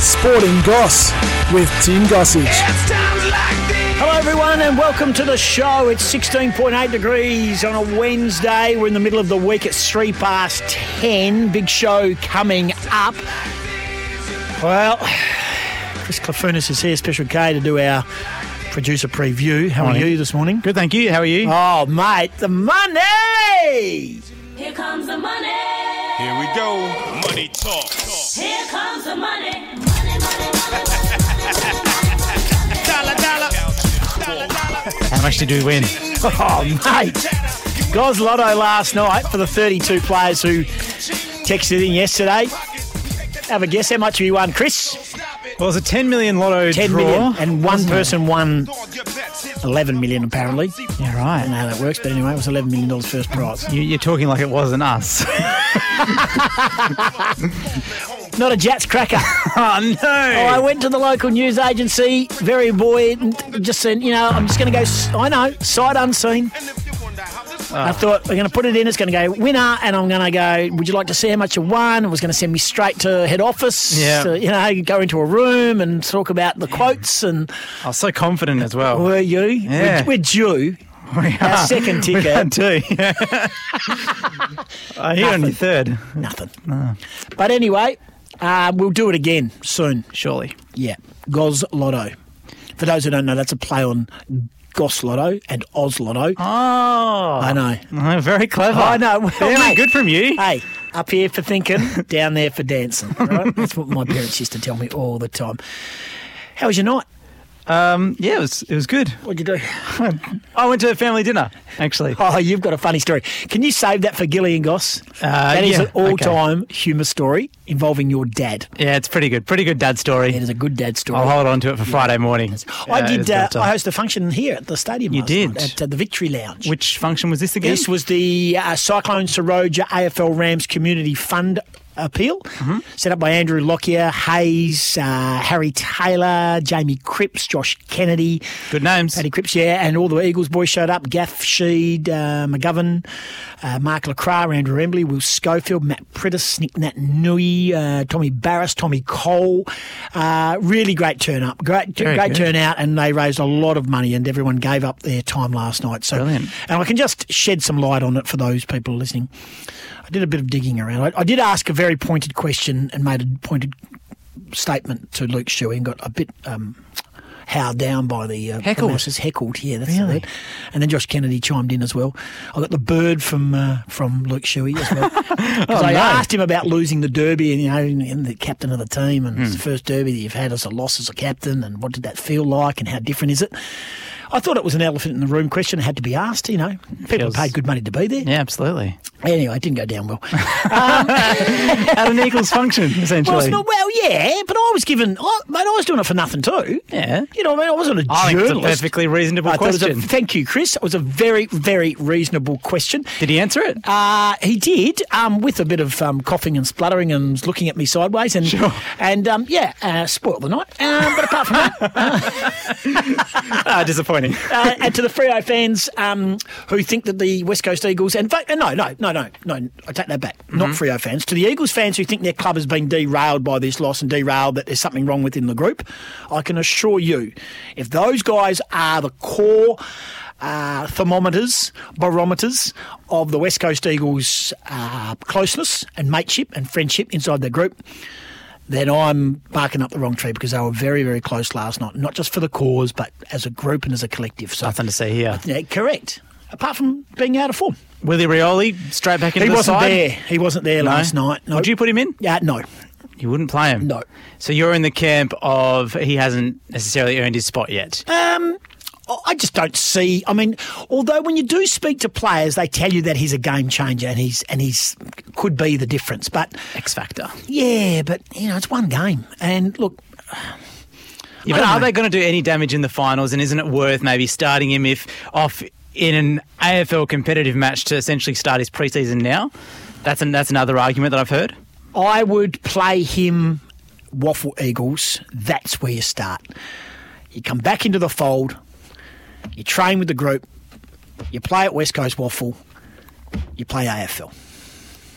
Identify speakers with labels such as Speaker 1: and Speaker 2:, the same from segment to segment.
Speaker 1: Sporting Goss with Tim Gossage.
Speaker 2: Hello, everyone, and welcome to the show. It's 16.8 degrees on a Wednesday. We're in the middle of the week. It's three past 10. Big show coming up. Well, Chris Clafunis is here, Special K, to do our producer preview. How
Speaker 3: Morning.
Speaker 2: are you this morning?
Speaker 3: Good, thank you. How are you?
Speaker 2: Oh, mate, the money!
Speaker 4: Here comes the money.
Speaker 5: Here we go. Money talk.
Speaker 4: Here comes the money.
Speaker 3: How much did we win?
Speaker 2: Oh, mate. Goz Lotto last night for the 32 players who texted in yesterday. Have a guess how much you won, Chris?
Speaker 3: Well, it was a 10 million lotto
Speaker 2: 10
Speaker 3: draw.
Speaker 2: million, and one
Speaker 3: wasn't it?
Speaker 2: person won 11 million apparently.
Speaker 3: Yeah, right.
Speaker 2: I don't know how that works, but anyway, it was 11 million dollars first prize.
Speaker 3: You, you're talking like it wasn't us.
Speaker 2: Not a Jats cracker.
Speaker 3: oh, no.
Speaker 2: Oh, I went to the local news agency, very buoyant, just said, you know, I'm just going to go, I know, sight unseen. I thought we're going to put it in. It's going to go winner, and I'm going to go. Would you like to see how much you won? It was going to send me straight to head office.
Speaker 3: Yeah.
Speaker 2: to, you know, go into a room and talk about the quotes. And
Speaker 3: I was so confident as well.
Speaker 2: were you?
Speaker 3: Yeah.
Speaker 2: We're, we're due.
Speaker 3: We
Speaker 2: Our
Speaker 3: are.
Speaker 2: second
Speaker 3: We
Speaker 2: ticket.
Speaker 3: had two. I hear on your third.
Speaker 2: Nothing. Ah. But anyway, uh, we'll do it again soon.
Speaker 3: Surely.
Speaker 2: Yeah, Goz Lotto. For those who don't know, that's a play on Goss Lotto and Oz Lotto.
Speaker 3: Oh.
Speaker 2: I know.
Speaker 3: Oh, very clever.
Speaker 2: I know. Well,
Speaker 3: Damn
Speaker 2: mate.
Speaker 3: good from you.
Speaker 2: Hey, up here for thinking, down there for dancing. Right? That's what my parents used to tell me all the time. How was your night?
Speaker 3: Um, yeah, it was, it was good.
Speaker 2: What'd you do?
Speaker 3: I went to a family dinner, actually.
Speaker 2: Oh, you've got a funny story. Can you save that for Gillian Goss?
Speaker 3: Uh,
Speaker 2: that is
Speaker 3: yeah,
Speaker 2: an all-time humour story involving your dad.
Speaker 3: Yeah, it's pretty good. Pretty good dad story.
Speaker 2: It is a good dad story.
Speaker 3: I'll hold on to it for Friday morning.
Speaker 2: I did. Uh. I hosted a function here at the stadium.
Speaker 3: You did?
Speaker 2: at uh, the Victory Lounge.
Speaker 3: Which function was this again?
Speaker 2: This was the uh, Cyclone Seroja AFL Rams Community Fund appeal,
Speaker 3: Mm-hmm.
Speaker 2: set up by Andrew Lockyer, Hayes, uh, Harry Taylor, Jamie Cripps, Josh Kennedy.
Speaker 3: Good names.
Speaker 2: Paddy Cripps, yeah, and all the Eagles boys showed up. Gaff Sheed, uh, McGovern, uh, Mark LeCras, Andrew Embley, Will Schofield, Matt Priddis, Nick Nat Nui, uh, Tommy Barrass, Tommy Cole. Uh, really great turn up. Great,
Speaker 3: Very
Speaker 2: great
Speaker 3: good.
Speaker 2: turnout, and they raised a lot of money, and everyone gave up their time last night. So,
Speaker 3: Brilliant.
Speaker 2: and I can just shed some light on it for those people listening. I did a bit of digging around. I, I did ask a very pointed question and made a pointed statement to Luke Shuey and got a bit um, howled down by the, uh, the
Speaker 3: Heckled?
Speaker 2: masses. Heckled, yeah, that's
Speaker 3: Really?
Speaker 2: it. And then Josh Kennedy chimed in as well. I got the bird from uh, from Luke Shuey as well. 'Cause I
Speaker 3: no.
Speaker 2: asked him about losing the derby and you know and, the captain of the team and
Speaker 3: Hmm.
Speaker 2: it's the first derby that you've had as a loss as a captain and what did that feel like and how different is it? I thought it was an elephant in the room question. It had to be asked. You know, people
Speaker 3: Feels-
Speaker 2: paid good money to be there.
Speaker 3: Yeah, absolutely.
Speaker 2: Anyway, it didn't go down well.
Speaker 3: At an Eagles function, essentially.
Speaker 2: Well, not well, yeah, but I was given, I, mate, I was doing it for nothing too.
Speaker 3: Yeah.
Speaker 2: You know, what I mean, I wasn't a
Speaker 3: I think it's a perfectly reasonable
Speaker 2: I was a-
Speaker 3: question.
Speaker 2: thank you, Chris. It was a very, very reasonable question.
Speaker 3: Did he answer it?
Speaker 2: Uh, he did, um, with a bit of um, coughing and spluttering and looking at me sideways, and
Speaker 3: Sure.
Speaker 2: and um, yeah, uh, spoiled the night. Um, but apart from that,
Speaker 3: ah, disappointing.
Speaker 2: Uh, and to the Freo fans um, who think that the West Coast Eagles, and fa- no, no, no, no, no, I take that back. Not Freo fans. To the Eagles fans who think their club has been derailed by this loss and derailed that there's something wrong within the group, I can assure you, if those guys are the core. Uh, thermometers, barometers of the West Coast Eagles' uh, closeness and mateship and friendship inside their group, then I'm barking up the wrong tree because they were very, very close last night. Not just for the cause, but as a group and as a collective. So,
Speaker 3: Nothing to see here.
Speaker 2: yeah, correct. Apart from being out of form,
Speaker 3: Willie Rioli, straight back into
Speaker 2: he
Speaker 3: the
Speaker 2: wasn't
Speaker 3: side.
Speaker 2: there. He wasn't there
Speaker 3: No?
Speaker 2: last night. No.
Speaker 3: Would you put him in?
Speaker 2: Yeah, no.
Speaker 3: You wouldn't play him?
Speaker 2: No.
Speaker 3: So you're in the camp of he hasn't necessarily earned his spot yet.
Speaker 2: Um, Oh, I just don't see. I mean, although when you do speak to players, they tell you that he's a game changer and he's and he's could be the difference. But
Speaker 3: X Factor.
Speaker 2: yeah, but you know, it's one game. And look,
Speaker 3: Yeah, but are
Speaker 2: know.
Speaker 3: they going to do any damage in the finals? And isn't it worth maybe starting him if off in an AFL competitive match to essentially start his preseason now? That's an, that's another argument that I've heard.
Speaker 2: I would play him WAFL Eagles. That's where you start. You come back into the fold. You train with the group. You play at West Coast WAFL. You play AFL.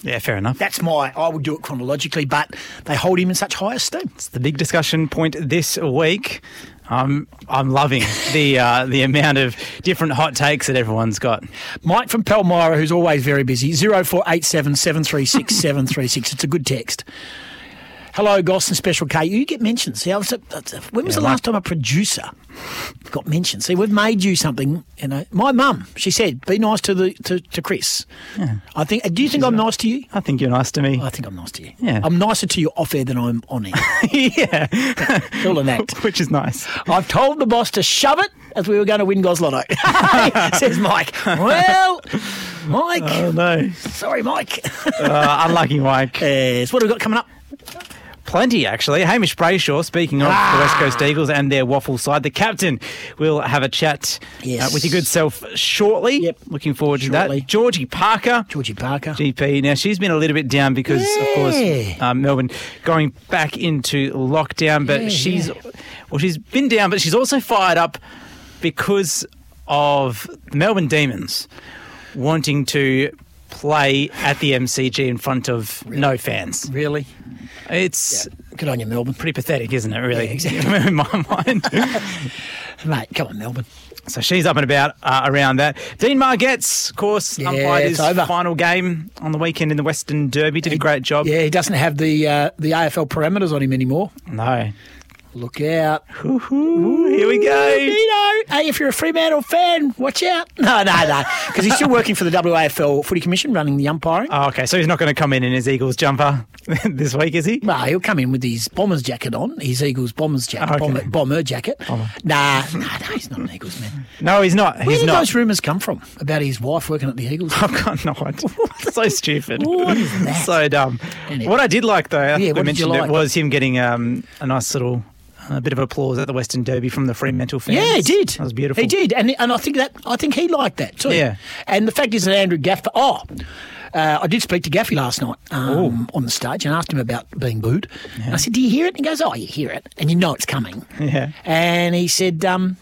Speaker 3: Yeah, fair enough.
Speaker 2: That's my. I would do it chronologically, but they hold him in such high esteem.
Speaker 3: It's the big discussion point this week. Um, I'm loving the uh, the amount of different hot takes that everyone's got.
Speaker 2: Mike from Palmyra, who's always very busy, 0487 736 736. It's a good text. Hello, Goss and Special K. You get mentioned. See, I was, when was
Speaker 3: Yeah,
Speaker 2: the last time a producer got mentioned? See, we've made you something. You know, my mum, she said, "Be nice to the to, to Chris." I think. Do you think I'm nice to you?
Speaker 3: I think you're nice to me.
Speaker 2: I think I'm nice to you.
Speaker 3: Yeah.
Speaker 2: I'm nicer to you off air than I'm on air.
Speaker 3: yeah,
Speaker 2: all an act.
Speaker 3: which is nice.
Speaker 2: I've told the boss to shove it as we were going to win Goslotto. Says Mike. Well, Mike.
Speaker 3: Oh no,
Speaker 2: Sorry, Mike.
Speaker 3: uh, unlucky Mike.
Speaker 2: yes. What have we got coming up?
Speaker 3: Plenty, actually. Hamish Brayshaw, speaking of the West Coast Eagles and their WAFL side, the captain will have a chat
Speaker 2: Yes.
Speaker 3: uh, with your good self shortly.
Speaker 2: Yep.
Speaker 3: Looking forward to
Speaker 2: Shortly.
Speaker 3: that. Georgie Parker.
Speaker 2: Georgie Parker.
Speaker 3: GP. Now, she's been a little bit down because, of course, um, Melbourne going back into lockdown. But
Speaker 2: Yeah,
Speaker 3: she's,
Speaker 2: yeah.
Speaker 3: well, she's been down, but she's also fired up because of the Melbourne Demons wanting to play at the MCG in front of no fans.
Speaker 2: Really?
Speaker 3: It's
Speaker 2: Good on you, Melbourne.
Speaker 3: pretty pathetic, isn't it? Really,
Speaker 2: Yeah, exactly.
Speaker 3: in my mind.
Speaker 2: Mate, come on, Melbourne.
Speaker 3: so she's up and about uh, around that. Dean Margetts, of course,
Speaker 2: Yeah,
Speaker 3: umpired his
Speaker 2: over.
Speaker 3: final game on the weekend in the Western Derby. Did a great job.
Speaker 2: Yeah, he doesn't have the uh, the AFL parameters on him anymore.
Speaker 3: No.
Speaker 2: Look out.
Speaker 3: Ooh, here we go.
Speaker 2: Dino, hey, if you're a Fremantle fan, watch out. No, no, no. Because he's still working for the WAFL Footy Commission, running the umpiring.
Speaker 3: Oh, okay, so he's not going to come in in his Eagles jumper this week, is he?
Speaker 2: Well, he'll come in with his Bombers jacket on, his Eagles Bombers jacket,
Speaker 3: Okay.
Speaker 2: bomber, bomber jacket. Nah, nah, no, he's not an Eagles man.
Speaker 3: No, he's not.
Speaker 2: Where
Speaker 3: he's
Speaker 2: did
Speaker 3: not.
Speaker 2: those rumours come from about his wife working at the Eagles?
Speaker 3: I've got no idea. so stupid.
Speaker 2: What is that?
Speaker 3: so dumb.
Speaker 2: Anyway.
Speaker 3: What I did like, though, I
Speaker 2: Yeah,
Speaker 3: think we
Speaker 2: what did you
Speaker 3: mentioned
Speaker 2: like?
Speaker 3: it, was him getting um, a nice little. A bit of applause at the Western Derby from the Fremantle fans.
Speaker 2: Yeah, he did.
Speaker 3: That was beautiful.
Speaker 2: He did, and and I think that I think he liked that too.
Speaker 3: Yeah.
Speaker 2: And the fact is that Andrew Gaff. Oh, uh, I did speak to Gaffy last night um, on the stage and asked him about being booed. And I said, "Do you hear it?" And he goes, "Oh, you hear it, and you know it's coming."
Speaker 3: Yeah.
Speaker 2: And he said, um,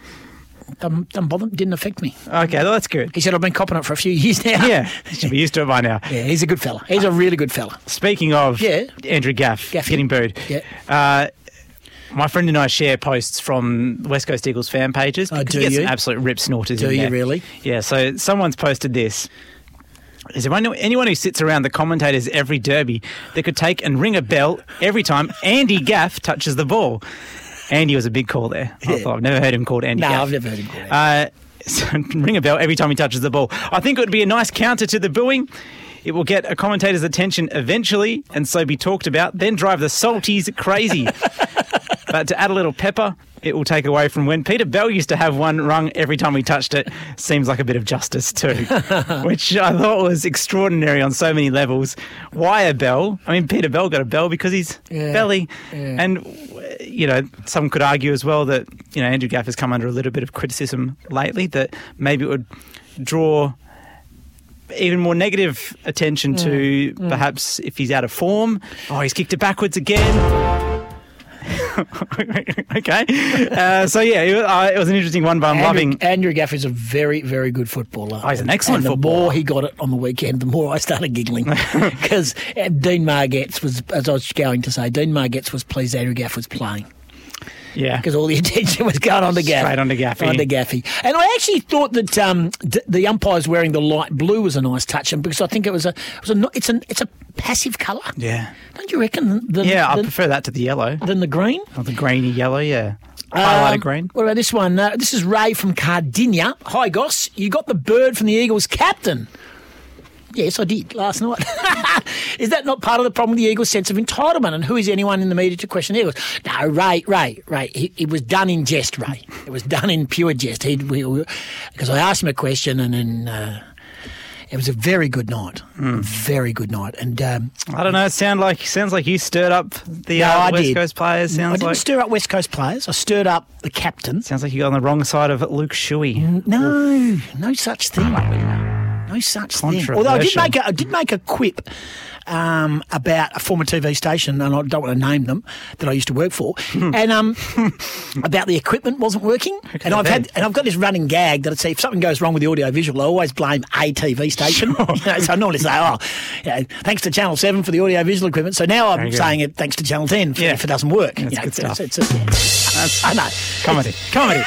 Speaker 2: "Doesn't doesn't bother. Didn't affect me."
Speaker 3: Okay, well, that's good.
Speaker 2: He said, "I've been copping it for a few years now."
Speaker 3: Yeah, should be used to it by now.
Speaker 2: yeah. He's a good fella. He's a really good fella.
Speaker 3: Speaking of
Speaker 2: Yeah.
Speaker 3: Andrew Gaff
Speaker 2: Gaffy.
Speaker 3: getting booed,
Speaker 2: Yeah.
Speaker 3: uh, my friend and I share posts from West Coast Eagles fan pages.
Speaker 2: Oh, do you?
Speaker 3: some absolute rip snorters
Speaker 2: Do you
Speaker 3: there.
Speaker 2: really?
Speaker 3: Yeah, so someone's posted this. Is there anyone who sits around the commentators every derby that could take and ring a bell every time Andy Gaff touches the ball? Andy was a big call there. I thought, I've never heard him called Andy
Speaker 2: No,
Speaker 3: Gaff.
Speaker 2: I've never heard him called
Speaker 3: Uh, so ring a bell every time he touches the ball. I think it would be a nice counter to the booing. It will get a commentator's attention eventually and so be talked about, then drive the salties crazy. but to add a little pepper, it will take away from when Peter Bell used to have one rung every time he touched it. Seems like a bit of justice too, which I thought was extraordinary on so many levels. Why a bell? I mean, Peter Bell got a bell because he's
Speaker 2: Yeah.
Speaker 3: belly,
Speaker 2: Yeah.
Speaker 3: and you know, some could argue as well that you know Andrew Gaff has come under a little bit of criticism lately that maybe it would draw even more negative attention to mm, mm. perhaps if he's out of form. Oh, he's kicked it backwards again. okay. Uh, so, yeah, it was, uh, it was an interesting one, but I'm
Speaker 2: Andrew,
Speaker 3: loving.
Speaker 2: Andrew Gaff is a very, very good footballer.
Speaker 3: Oh, he's an excellent
Speaker 2: and the
Speaker 3: footballer.
Speaker 2: more he got it on the weekend, the more I started giggling. Because Dean Margetts was, as I was going to say, Dean Margetts was pleased Andrew Gaff was playing.
Speaker 3: Yeah.
Speaker 2: because all the attention was going on to Gaffy.
Speaker 3: Straight on onto Gaffy.
Speaker 2: Onto Gaffy. And I actually thought that um, d- the umpires wearing the light blue was a nice touch, and because I think it was a, it was a it's a it's a passive colour.
Speaker 3: Yeah.
Speaker 2: Don't you reckon? Than,
Speaker 3: Yeah, I prefer that to the yellow.
Speaker 2: than the green.
Speaker 3: Or the greeny yellow, yeah. Highlighted
Speaker 2: Um,
Speaker 3: green.
Speaker 2: What about this one? Uh, this is Ray from Cardinia. Hi, Goss. You got the bird from the Eagles captain. Yes, I did last night. is that not part of the problem with the Eagles' sense of entitlement? And who is anyone in the media to question the Eagles? No, Ray, Ray, Ray. He, it was done in jest, Ray. It was done in pure jest. He, because I asked him a question, and then uh, it was a very good night. A very good night. And um,
Speaker 3: I don't know. It sound like sounds like you stirred up the
Speaker 2: No,
Speaker 3: uh,
Speaker 2: I
Speaker 3: West
Speaker 2: did.
Speaker 3: Coast players.
Speaker 2: I
Speaker 3: Sounds
Speaker 2: didn't
Speaker 3: like
Speaker 2: stir up West Coast players. I stirred up the captain.
Speaker 3: sounds like you got on the wrong side of Luke Shuey.
Speaker 2: No, no such thing. No such thing. Although I did make a, I did make a quip um, about a former TV station, and I don't want to name them that I used to work for, and um, about the equipment wasn't working. And I've had and I've got this running gag that I say if something goes wrong with the audio visual, I always blame a TV station. You know, so I normally say, oh, you know, thanks to Channel Seven for the audio visual equipment. So now I'm saying it thanks to Channel Ten
Speaker 3: Yeah.
Speaker 2: if it doesn't work.
Speaker 3: That's
Speaker 2: You know,
Speaker 3: good stuff.
Speaker 2: it's- it's a- I know.
Speaker 3: Comedy. Comedy.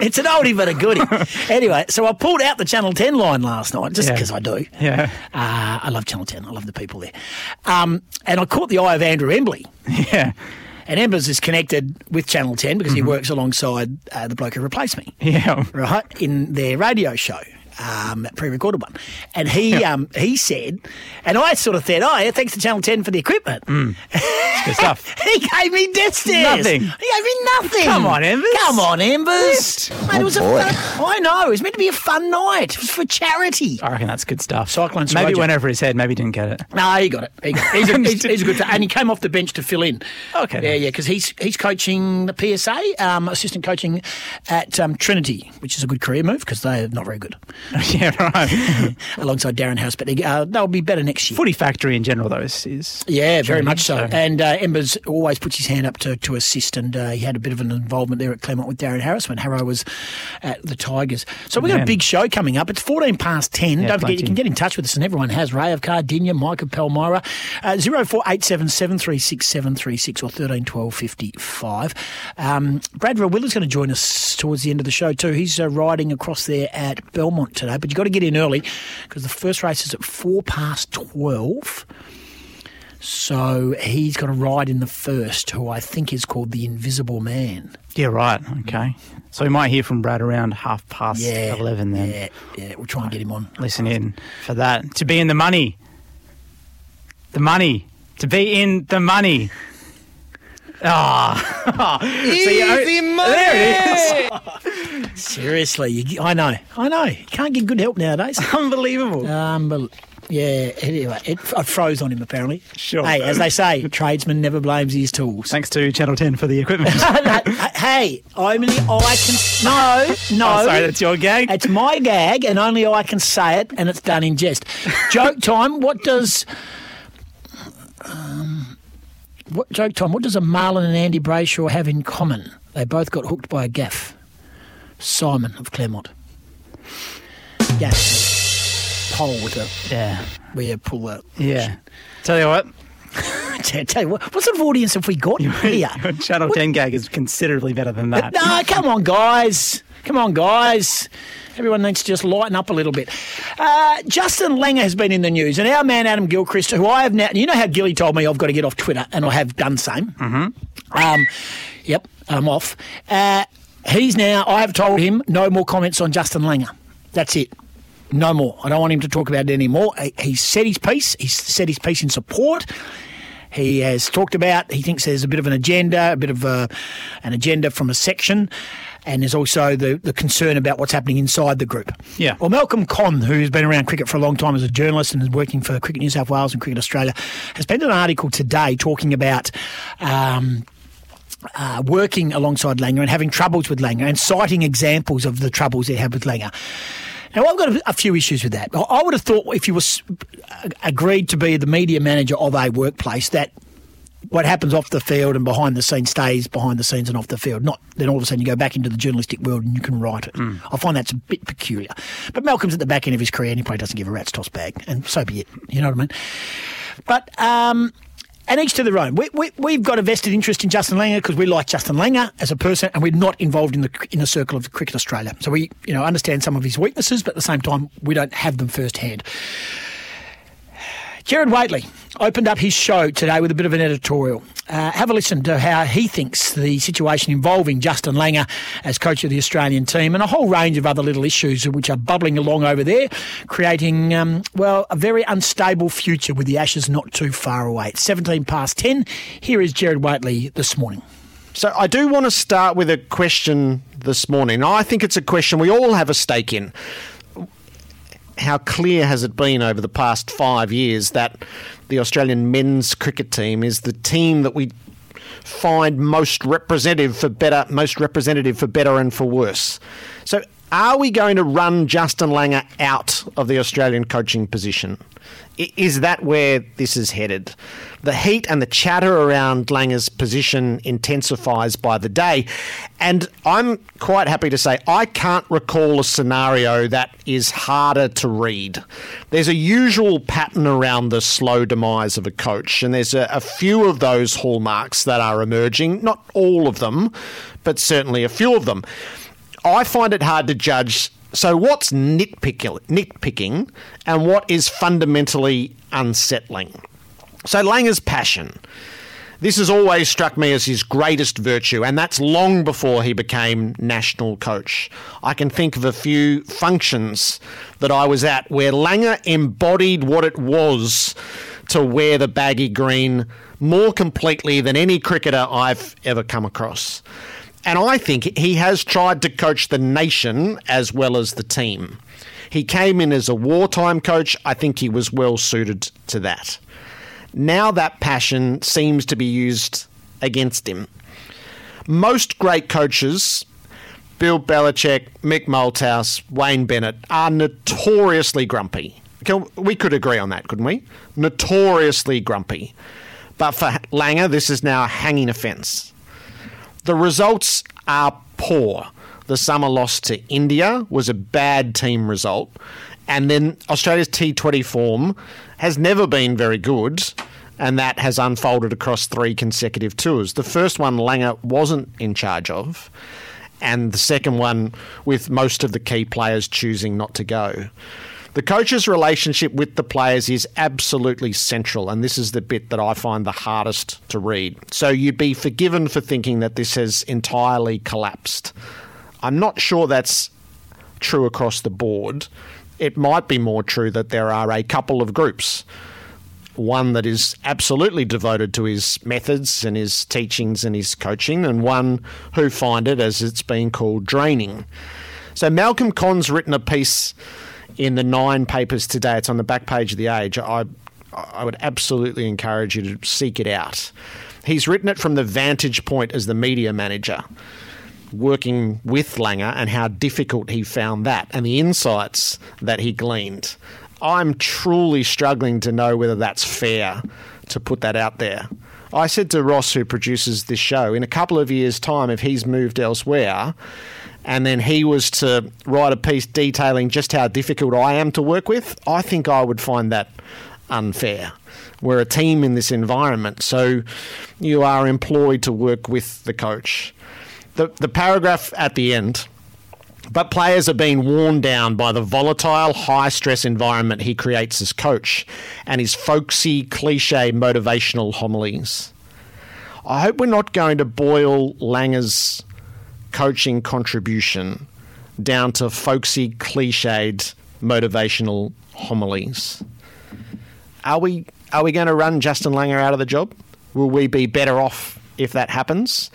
Speaker 2: it's an oldie but a goodie. anyway, so I pulled out the Channel 10 line last night just
Speaker 3: Yeah.
Speaker 2: because I do.
Speaker 3: Yeah.
Speaker 2: Uh, I love Channel 10. I love the people there. Um, and I caught the eye of Andrew Embley.
Speaker 3: Yeah.
Speaker 2: And Embers is connected with Channel 10 because
Speaker 3: Mm-hmm.
Speaker 2: he works alongside uh, the bloke who replaced me,
Speaker 3: Yeah.
Speaker 2: right, in their radio show. Um, pre-recorded one, and he um, he said, and I sort of thought, oh yeah, thanks to Channel Ten for the equipment.
Speaker 3: Good stuff.
Speaker 2: he gave me death stares.
Speaker 3: Nothing.
Speaker 2: He gave me nothing.
Speaker 3: Come on, Embers.
Speaker 2: Come on, Embers. Mate, it was
Speaker 6: boy.
Speaker 2: a fun, I know. It was meant to be a fun night. It was for charity.
Speaker 3: I reckon that's good stuff.
Speaker 2: Cyclones
Speaker 3: Maybe
Speaker 2: Roger.
Speaker 3: it went over his head. Maybe he didn't get it.
Speaker 2: No, he got it. He got it. He's, a, he's, he's a good, and he came off the bench to fill in.
Speaker 3: Okay.
Speaker 2: Yeah, yeah, because he's he's coaching the PSA, um, assistant coaching at um, Trinity, which is a good career move because they're not very good.
Speaker 3: yeah, right.
Speaker 2: Alongside Darren Harris, but they, uh, they'll be better next year.
Speaker 3: Footy factory in general, though, is. is
Speaker 2: Yeah, very much so.
Speaker 3: so-
Speaker 2: And uh, Embers always puts his hand up to, to assist, and uh, he had a bit of an involvement there at Claremont with Darren Harris when Harrow was at the Tigers. So we've got a big show coming up. It's 14 past 10.
Speaker 3: Yeah,
Speaker 2: Don't forget, you can get in touch with us, and everyone has. Ray of Cardinia, Michael Palmyra, uh, 0487 736 736 or 13 12 55. Um, Brad Willer's going to join us towards the end of the show, too. He's uh, riding across there at Belmont today, but you've got to get in early because the first race is at 4 past 12. So he's got a ride in the first, who I think is called the Invisible Man.
Speaker 3: Yeah, right. Okay. So we might hear from Brad around half past
Speaker 2: Yeah,
Speaker 3: 11 then.
Speaker 2: Yeah, yeah. We'll try and get him on.
Speaker 3: Listen in for that. To be in the money. The money. To be in the money. Ah.
Speaker 6: Easy money.
Speaker 3: There it is.
Speaker 2: Seriously, you, I know, I know. You can't get good help nowadays.
Speaker 3: Unbelievable.
Speaker 2: Um, but yeah. Anyway, it, I froze on him apparently.
Speaker 3: Sure.
Speaker 2: Hey, as they say, tradesman never blames his tools.
Speaker 3: Thanks to Channel 10 for the equipment.
Speaker 2: hey, only I can. No, no.
Speaker 3: Oh, sorry, that's your gag?
Speaker 2: It's my gag, and only I can say it, and it's done in jest. joke time. What does? Um, what joke time? What does a Marlon and Andy Brayshaw have in common? They both got hooked by a gaff. Simon of Claremont. Gaff. Pole with a
Speaker 3: yeah.
Speaker 2: where you pull the.
Speaker 3: Yeah. Tell you what,
Speaker 2: Tell, you what, what sort of audience have we got here?
Speaker 3: your Channel 10 gag is considerably better than that.
Speaker 2: No, come on, guys. Come on, guys. Everyone needs to just lighten up a little bit. Uh, Justin Langer has been in the news, and our man Adam Gilchrist, who I have now, you know how Gilly told me I've got to get off Twitter, and I have done same. Mm-hmm. Um, yep, I'm off. Uh, he's now, I have told him no more comments on Justin Langer. That's it. No more. I don't want him to talk about it anymore. He- He's said his piece. He's said his piece in support. He has talked about, he thinks there's a bit of an agenda, a bit of a, an agenda from a section, and there's also the, the concern about what's happening inside the group.
Speaker 3: Yeah.
Speaker 2: Well, Malcolm Conn, who's been around cricket for a long time as a journalist and is working for Cricket New South Wales and Cricket Australia, has penned an article today talking about. Um, uh, working alongside Langer and having troubles with Langer and citing examples of the troubles they had with Langer. Now, I've got a, a few issues with that. I- would have thought if you were s- agreed to be the media manager of a workplace, that what happens off the field and behind the scenes stays behind the scenes and off the field. Not then all of a sudden you go back into the journalistic world and you can write it. I find that's a bit peculiar. But Malcolm's at the back end of his career and he probably doesn't give a rat's toss bag, and so be it. You know what I mean? But um, and each to their own. We, we, we've got a vested interest in Justin Langer because we like Justin Langer as a person, and we're not involved in the in the circle of Cricket Australia. So we, you know, understand some of his weaknesses, but at the same time, we don't have them firsthand. Gerard Whateley opened up his show today with a bit of an editorial. Uh, have a listen to how he thinks the situation involving Justin Langer as coach of the Australian team and a whole range of other little issues which are bubbling along over there, creating, um, well, a very unstable future with the Ashes not too far away. It's 17 past 10. Here is Gerard Whateley this morning.
Speaker 6: So I do want to start with a question this morning. I think it's a question we all have a stake in. How clear has it been over the past five years that the Australian men's cricket team is the team that we find most representative for better, most representative for better and for worse? So Are we going to run Justin Langer out of the Australian coaching position? Is that where this is headed? The heat and the chatter around Langer's position intensifies by the day. And I'm quite happy to say I can't recall a scenario that is harder to read. There's a usual pattern around the slow demise of a coach, and there's a, a few of those hallmarks that are emerging. Not all of them, but certainly a few of them. I find it hard to judge. So, what's nitpicking, nitpicking and what is fundamentally unsettling? So, Langer's passion. This has always struck me as his greatest virtue, and that's long before he became national coach. I can think of a few functions that I was at where Langer embodied what it was to wear the baggy green more completely than any cricketer I've ever come across. And I think he has tried to coach the nation as well as the team. He came in as a wartime coach. I think he was well suited to that. Now that passion seems to be used against him. Most great coaches, Bill Belichick, Mick Malthouse, Wayne Bennett, are notoriously grumpy. We could agree on that, couldn't we? Notoriously grumpy. But for Langer, this is now a hanging a fence. The results are poor. The summer loss to India was a bad team result. And then Australia's T20 form has never been very good, and that has unfolded across three consecutive tours. The first one, Langer wasn't in charge of, and the second one, with most of the key players choosing not to go. The coach's relationship with the players is absolutely central, and this is the bit that I find the hardest to read. So you'd be forgiven for thinking that this has entirely collapsed. I'm not sure that's true across the board. It might be more true that there are a couple of groups. One that is absolutely devoted to his methods and his teachings and his coaching, and one who find it, as it's been called, draining. So Malcolm Conn's written a piece in the nine papers today. It's on the back page of the Age. I, I would absolutely encourage you to seek it out. He's written it from the vantage point as the media manager, working with Langer and how difficult he found that and the insights that he gleaned. I'm truly struggling to know whether that's fair to put that out there. I said to Ross, who produces this show, in a couple of years' time, if he's moved elsewhere, and then he was to write a piece detailing just how difficult I am to work with, I think I would find that unfair. We're a team in this environment, so you are employed to work with the coach. The, the paragraph at the end, but players are being worn down by the volatile, high stress environment he creates as coach and his folksy, cliche motivational homilies. I hope we're not going to boil Langer's coaching contribution down to folksy, cliched motivational homilies. Are we are we going to run Justin Langer out of the job? Will we be better off if that happens?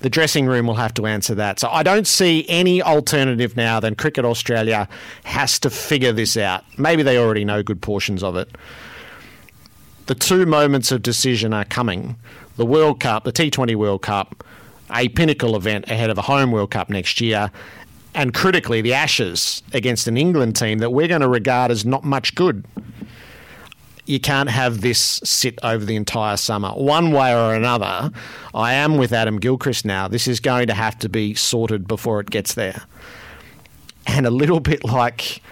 Speaker 6: The dressing room will have to answer that. So I don't see any alternative now than Cricket Australia has to figure this out. Maybe they already know good portions of it. The two moments of decision are coming. The World Cup, the T20 World Cup, a pinnacle event ahead of a home World Cup next year, and critically, the Ashes against an England team that we're going to regard as not much good. You can't have this sit over the entire summer. One way or another, I am with Adam Gilchrist now. This is going to have to be sorted before it gets there. And a little bit like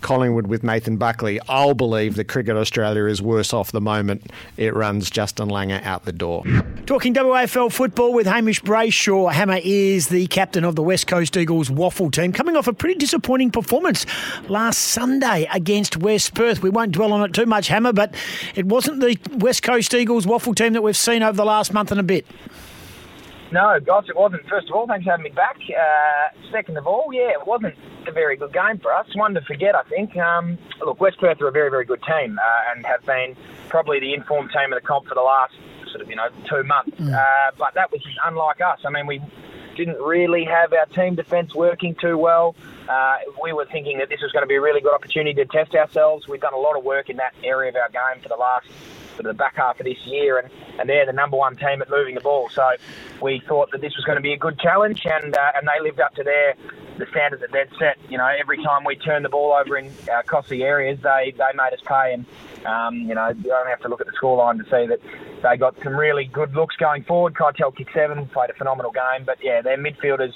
Speaker 6: Collingwood with Nathan Buckley, I'll believe that Cricket Australia is worse off the moment it runs Justin Langer out the door.
Speaker 2: Talking WAFL football with Hamish Brayshaw. Hammer is the captain of the West Coast Eagles WAFL team, coming off a pretty disappointing performance last Sunday against West Perth. We won't dwell on it too much, Hammer, but it wasn't the West Coast Eagles WAFL team that we've seen over the last month and a bit.
Speaker 7: No, gosh, it wasn't. First of all, thanks for having me back. Uh, second of all, yeah, it wasn't a very good game for us. One to forget, I think. Um, look, West Perth are a very, very good team uh, and have been probably the informed team of the comp for the last sort of, you know, two months. Uh, but that was unlike us. I mean, we didn't really have our team defence working too well. Uh, we were thinking that this was going to be a really good opportunity to test ourselves. We've done a lot of work in that area of our game for the last sort of the back half of this year, and, and they're the number one team at moving the ball. So we thought that this was going to be a good challenge, and uh, and they lived up to their the standards that they'd set. You know, every time we turned the ball over in our costly areas, they, they made us pay. And, um, you know, you don't have to look at the scoreline to see that they got some really good looks going forward. Keitel kicked seven, played a phenomenal game. But, yeah, their midfielders,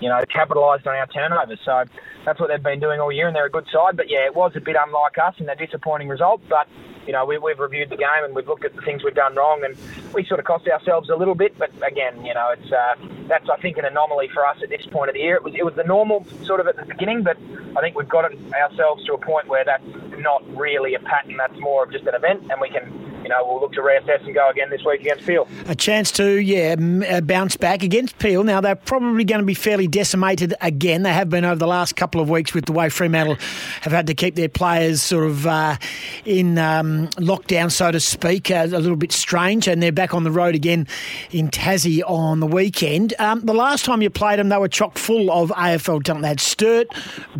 Speaker 7: you know, capitalised on our turnovers. So that's what they've been doing all year, and they're a good side. But, yeah, it was a bit unlike us and a disappointing result. But, you know, we, we've reviewed the game and we've looked at the things we've done wrong, and we sort of cost ourselves a little bit. But again, you know, it's uh, that's I think an anomaly for us at this point of the year. It was it was the normal sort of at the beginning, but I think we've got ourselves to a point where that's not really a pattern. That's more of just an event, and we can. You know, we'll look to reassess and go again this week against Peel.
Speaker 2: A chance to, yeah, uh, bounce back against Peel. Now, they're probably going to be fairly decimated again. They have been over the last couple of weeks with the way Fremantle have had to keep their players sort of uh, in um, lockdown, so to speak. Uh, a little bit strange, and they're back on the road again in Tassie on the weekend. Um, the last time you played them, they were chock full of AFL talent. They had Sturt,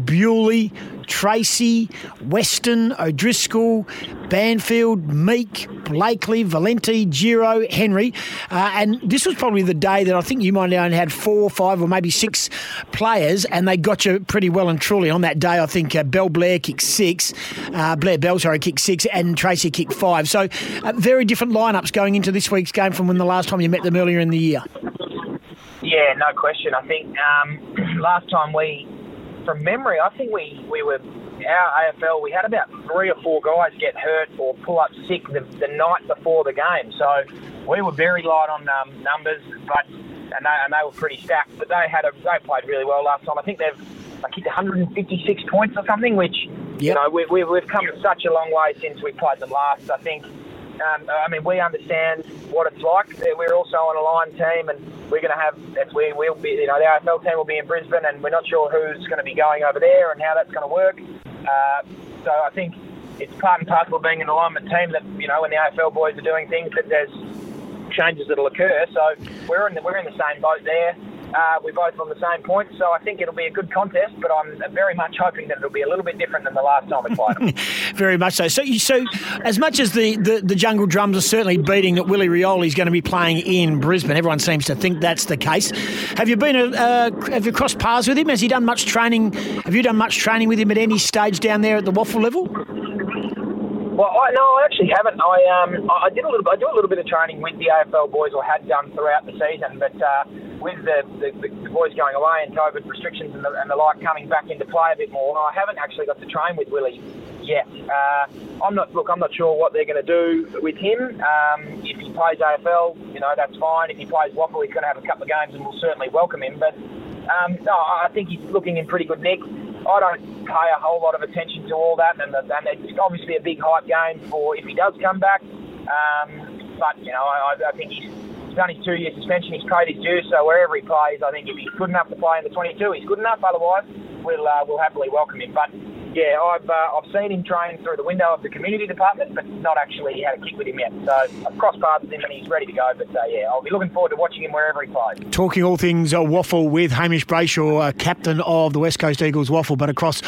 Speaker 2: Bewley, Treacy, Weston, O'Driscoll, Banfield, Meek, Blakely, Valente, Giro, Henry. Uh, and this was probably the day that I think you might have only had four, five, or maybe six players, and they got you pretty well and truly. On that day, I think uh, Bell Blair kicked six, uh, Blair Bell, sorry, kicked six, and Treacy kicked five. So uh, very different lineups going into this week's game from when the last time you met them earlier in the year.
Speaker 7: Yeah, no question. I think um, last time we, from memory, I think we, we were our AFL. We had about three or four guys get hurt or pull up sick the, the night before the game. So we were very light on um, numbers, but and they, and they were pretty stacked. But they had a they played really well last time. I think they've they kicked 156 points or something, which you know we, we, we've come such a long way since we played them last. I think. Um, I mean, we understand what it's like. We're also on a line team, and we're going to have. That's we'll be. You know, the AFL team will be in Brisbane, and we're not sure who's going to be going over there and how that's going to work. Uh, so I think it's part and parcel of being an alignment team that you know when the AFL boys are doing things that there's changes that'll occur. So we're in the, we're in the same boat there. Uh, we're both on the same point, so I think it'll be a good contest. But I'm very much hoping that it'll be a little bit different than the last time we played.
Speaker 2: Very much so. So, so as much as the, the, the Jungle Drums are certainly beating that Willie Rioli is going to be playing in Brisbane, everyone seems to think that's the case. Have you been a, uh, have you crossed paths with him? Has he done much training? Have you done much training with him at any stage down there at the WAFL level?
Speaker 7: Well, I, no, I actually haven't. I um, I did a little. I do a little bit of training with the AFL boys, or had done throughout the season. But uh, with the, the, the boys going away and COVID restrictions and the, and the like coming back into play a bit more, I haven't actually got to train with Willie yet. Uh, I'm not. Look, I'm not sure what they're going to do with him. Um, if he plays AFL, you know, that's fine. If he plays WAFL, he's going to have a couple of games, and we'll certainly welcome him. But um, no, I think he's looking in pretty good nick. I don't pay a whole lot of attention to all that, and, and it's obviously a big hype game for if he does come back. Um, but you know, I, I think he's he's done his two-year suspension. He's paid his dues, so wherever he plays, I think if he's good enough to play in the 22, he's good enough. Otherwise, we'll uh, we'll happily welcome him. But yeah, I've uh, I've seen him train through the window of the community department, but not actually had a kick with him yet. So I've crossed paths with him, and he's ready to go. But uh, yeah, I'll be looking forward to watching him wherever he plays.
Speaker 2: Talking all things uh, WAFL with Hamish Brayshaw, uh, captain of the West Coast Eagles WAFL, but across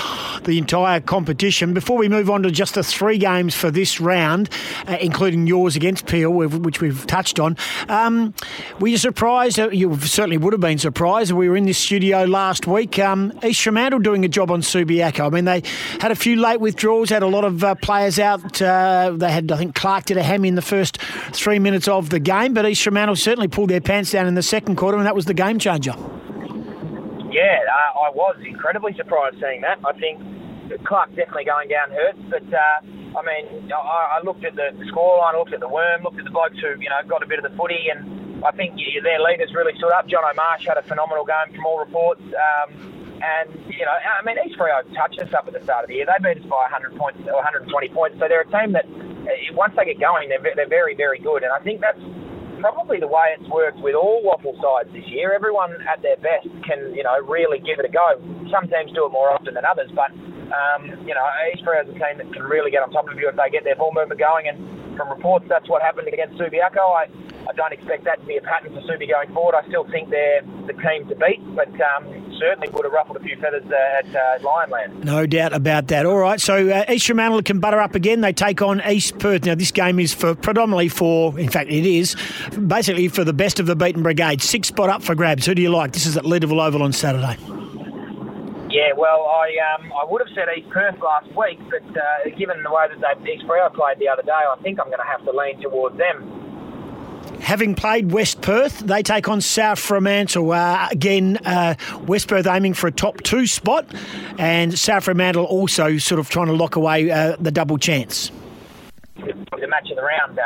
Speaker 2: the entire competition. Before we move on to just the three games for this round, uh, including yours against Peel, which we've touched on, um, were you surprised? Uh, you certainly would have been surprised. We were in this studio last week. Um, East Fremantle doing a job on Subiaco. I mean, they had a few late withdrawals, had a lot of uh, players out. Uh, they had, I think, Clark did a hammy in the first three minutes of the game, but East Fremantle certainly pulled their pants down in the second quarter, and that was the game changer.
Speaker 7: Yeah, I was incredibly surprised seeing that. I think Clark definitely going down hurts, but uh, I mean, I, I looked at the, scoreline, I looked at the worm, looked at the blokes who you know got a bit of the footy, and I think their leaders really stood up. John O'Marsh had a phenomenal game from all reports. Um, and, you know, I mean, East Freo touched us up at the start of the year. They beat us by 100 points or 120 points. So they're a team that, uh, once they get going, they're, they're very, very good. And I think that's probably the way it's worked with all WAFL sides this year. Everyone at their best can, you know, really give it a go. Some teams do it more often than others, but um, you know, East Freo is a team that can really get on top of you if they get their ball movement going. And from reports, that's what happened against Subiaco. I, I don't expect that to be a pattern for Subi going forward. I still think they're the team to beat, but um, certainly would have ruffled a few feathers uh, at uh, Lionland.
Speaker 2: No doubt about that. All right, so uh, East Fremantle can butter up again. They take on East Perth. Now, this game is for predominantly for, in fact, it is basically for the best of the beaten brigade. Six spot up for grabs. Who do you like? This is at Leederville Oval on Saturday.
Speaker 7: Yeah, well, I um, I would have said East Perth last week, but uh, given the way that they East Freo played the other day, I think I'm going to have to lean towards them.
Speaker 2: Having played West Perth, they take on South Fremantle. Uh, again, uh, West Perth aiming for a top two spot, and South Fremantle also sort of trying to lock away uh, the double chance.
Speaker 7: the match of the round uh,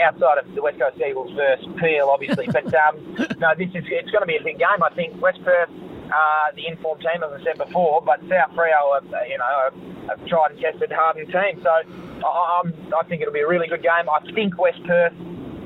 Speaker 7: outside of the West Coast Eagles versus Peel, obviously. But um, no, this is it's going to be a big game. I think West Perth, uh, the informed team, as I said before, but South Freo, are, uh, you know, a tried and tested, hardened team. So I, I think it'll be a really good game. I think West Perth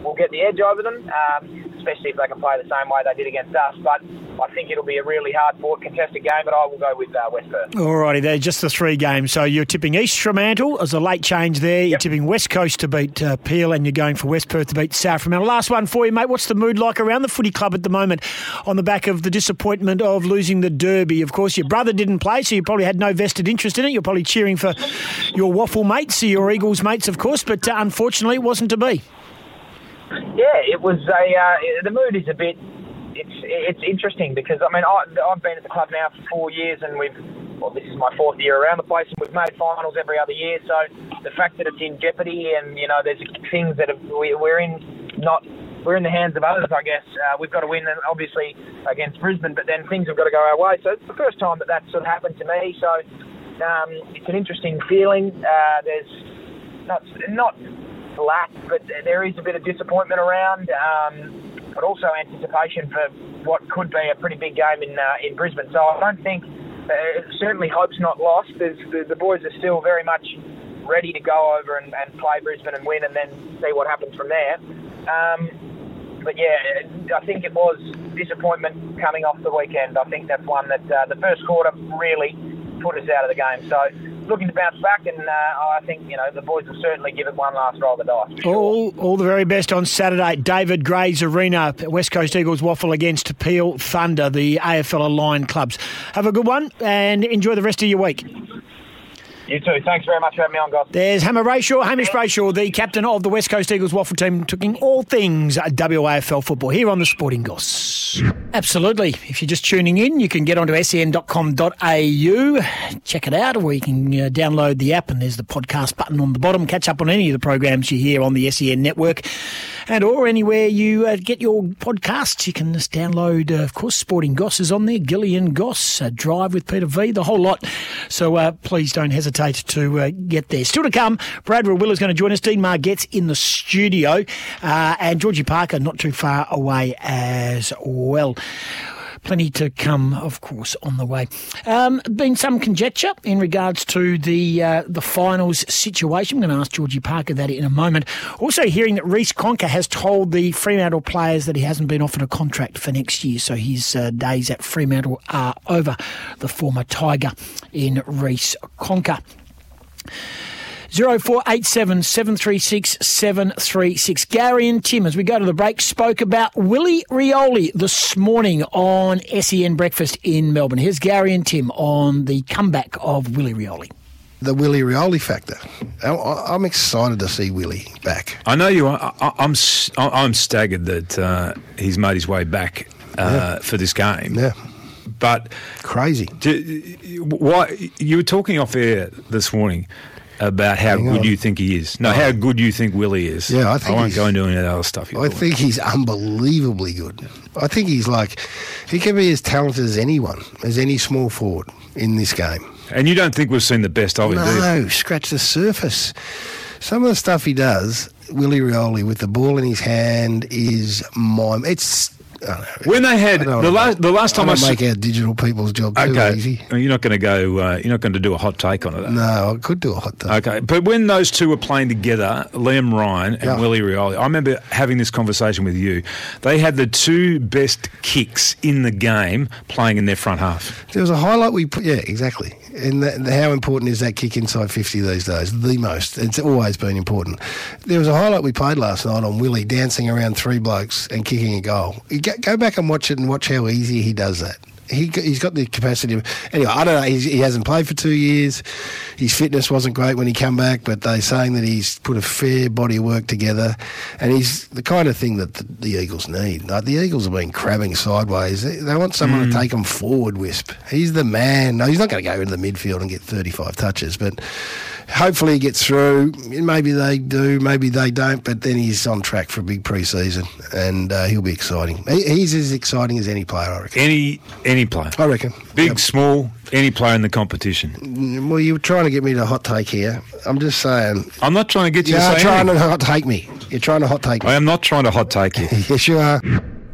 Speaker 7: will get the edge over them, um, especially if they can play the same way they did against us. But I think it'll be a really hard fought, contested game. But I will go with uh, West Perth.
Speaker 2: Alrighty, they're just the three games. So you're tipping East Fremantle as a late change there. You're tipping West Coast to beat uh, Peel, and you're going for West Perth to beat South Fremantle. Last one for you, mate. What's the mood like around the footy club at the moment on the back of the disappointment of losing the Derby? Of course, your brother didn't play, so you probably had no vested interest in it. You're probably cheering for your WAFL mates, your Eagles mates, of course, but uh, unfortunately, it wasn't to be.
Speaker 7: Yeah, it was a. Uh, the mood is a bit. It's it's interesting because I mean I, I've been at the club now for four years and we've. Well, this is my fourth year around the place, and we've made finals every other year. So the fact that it's in jeopardy, and you know, there's things that we, we're in not we're in the hands of others, I guess. Uh, we've got to win, and obviously against Brisbane, but then things have got to go our way. So it's the first time that that's sort of happened to me. So um, it's an interesting feeling. Uh, there's not not lack, but there is a bit of disappointment around, um, but also anticipation for what could be a pretty big game in uh, in Brisbane. So I don't think uh, certainly hope's not lost. The, the boys are still very much ready to go over and, and play Brisbane and win, and then see what happens from there. Um, but yeah, I think it was disappointment coming off the weekend. I think that's one that uh, the first quarter really put us out of the game. So looking to bounce back, and uh, I think you know the boys will certainly give it one last roll of the dice. Sure.
Speaker 2: All, all the very best on Saturday. David Gray's Arena, West Coast Eagles WAFL against Peel Thunder, the AFL aligned clubs. Have a good one and enjoy the rest of your week.
Speaker 7: You too. Thanks very much for having me on, guys.
Speaker 2: There's Hammer Brayshaw, Hamish Brayshaw, the captain of the West Coast Eagles WAFL team, talking all things WAFL football here on the Sporting Goss. Absolutely. If you're just tuning in, you can get onto sen.com.au, check it out, or you can uh, download the app and there's the podcast button on the bottom. Catch up on any of the programs you hear on the SEN network and or anywhere you uh, get your podcasts. You can just download, uh, of course, Sporting Goss is on there, Gillian Goss, uh, Drive with Peter V, the whole lot. So uh, please don't hesitate to uh, get there. Still to come, Brad Will is going to join us. Dean Margette's in the studio, uh, and Georgie Parker not too far away as well. Plenty to come, of course, on the way. Um, been some conjecture in regards to the uh, the finals situation. I'm going to ask Georgie Parker that in a moment. Also, hearing that Reece Conca has told the Fremantle players that he hasn't been offered a contract for next year, so his uh, days at Fremantle are over. The former Tiger in Reece Conca. 0487 736 736. Gary and Tim, as we go to the break, spoke about Willie Rioli this morning on SEN Breakfast in Melbourne. Here's Gary and Tim on the comeback of Willie Rioli.
Speaker 8: the Willie Rioli factor. I- I- I'm excited to see Willie back.
Speaker 9: I know you are. I, I'm s- I- I'm staggered that uh, he's made his way back uh, for this game.
Speaker 8: Yeah,
Speaker 9: But
Speaker 8: crazy.
Speaker 9: do, why you were talking off air this morning about how
Speaker 8: Hang
Speaker 9: good
Speaker 8: on.
Speaker 9: you think he is. No, oh. how good you think Willie is.
Speaker 8: Yeah, I think
Speaker 9: I won't
Speaker 8: he's-
Speaker 9: go into any of that other stuff. you're
Speaker 8: I
Speaker 9: doing.
Speaker 8: think he's unbelievably good. I think he's like he can be as talented as anyone, as any small forward in this game.
Speaker 9: And you don't think we've seen the best of him, do you?
Speaker 8: No, scratch the surface. Some of the stuff he does, Willie Rioli with the ball in his hand is mime. It's I don't know.
Speaker 9: When they had the last, the last time I,
Speaker 8: I make our digital people's job too
Speaker 9: okay,
Speaker 8: easy.
Speaker 9: you're not going to go. Uh, you're not going to do a hot take on it.
Speaker 8: No, I could do a hot take.
Speaker 9: Okay, but when those two were playing together, Liam Ryan and
Speaker 8: Yeah.
Speaker 9: Willie Rioli, I remember having this conversation with you. They had the two best kicks in the game playing in their front half.
Speaker 8: There was a highlight we put, yeah, exactly. And how important is that kick inside 50 these days? The most. It's always been important. There was a highlight we played last night on Willie dancing around three blokes and kicking a goal. Go, go back and watch it and watch how easy he does that. He he's got the capacity. Of, anyway, I don't know. He's, he hasn't played for two years. His fitness wasn't great when he came back, but they're saying that he's put a fair body of work together, and he's the kind of thing that the, the Eagles need. Like the Eagles have been crabbing sideways. They, they want someone to hmm. take them forward. Wisp. He's the man. No, he's not going to go into the midfield and get 35 touches, but hopefully he gets through. Maybe they do, maybe they don't, but then he's on track for a big pre-season and uh, he'll be exciting. He, he's as exciting as any player, I reckon.
Speaker 9: Any any player,
Speaker 8: I reckon.
Speaker 9: big,
Speaker 8: Yep.
Speaker 9: small, any player in the competition.
Speaker 8: Well, you're trying to get me to hot take here. I'm just saying.
Speaker 9: I'm not trying to get you
Speaker 8: You're
Speaker 9: to say
Speaker 8: trying
Speaker 9: anything.
Speaker 8: to hot take me. You're trying to hot take me.
Speaker 9: I am not trying to hot take you.
Speaker 8: Yes, you are.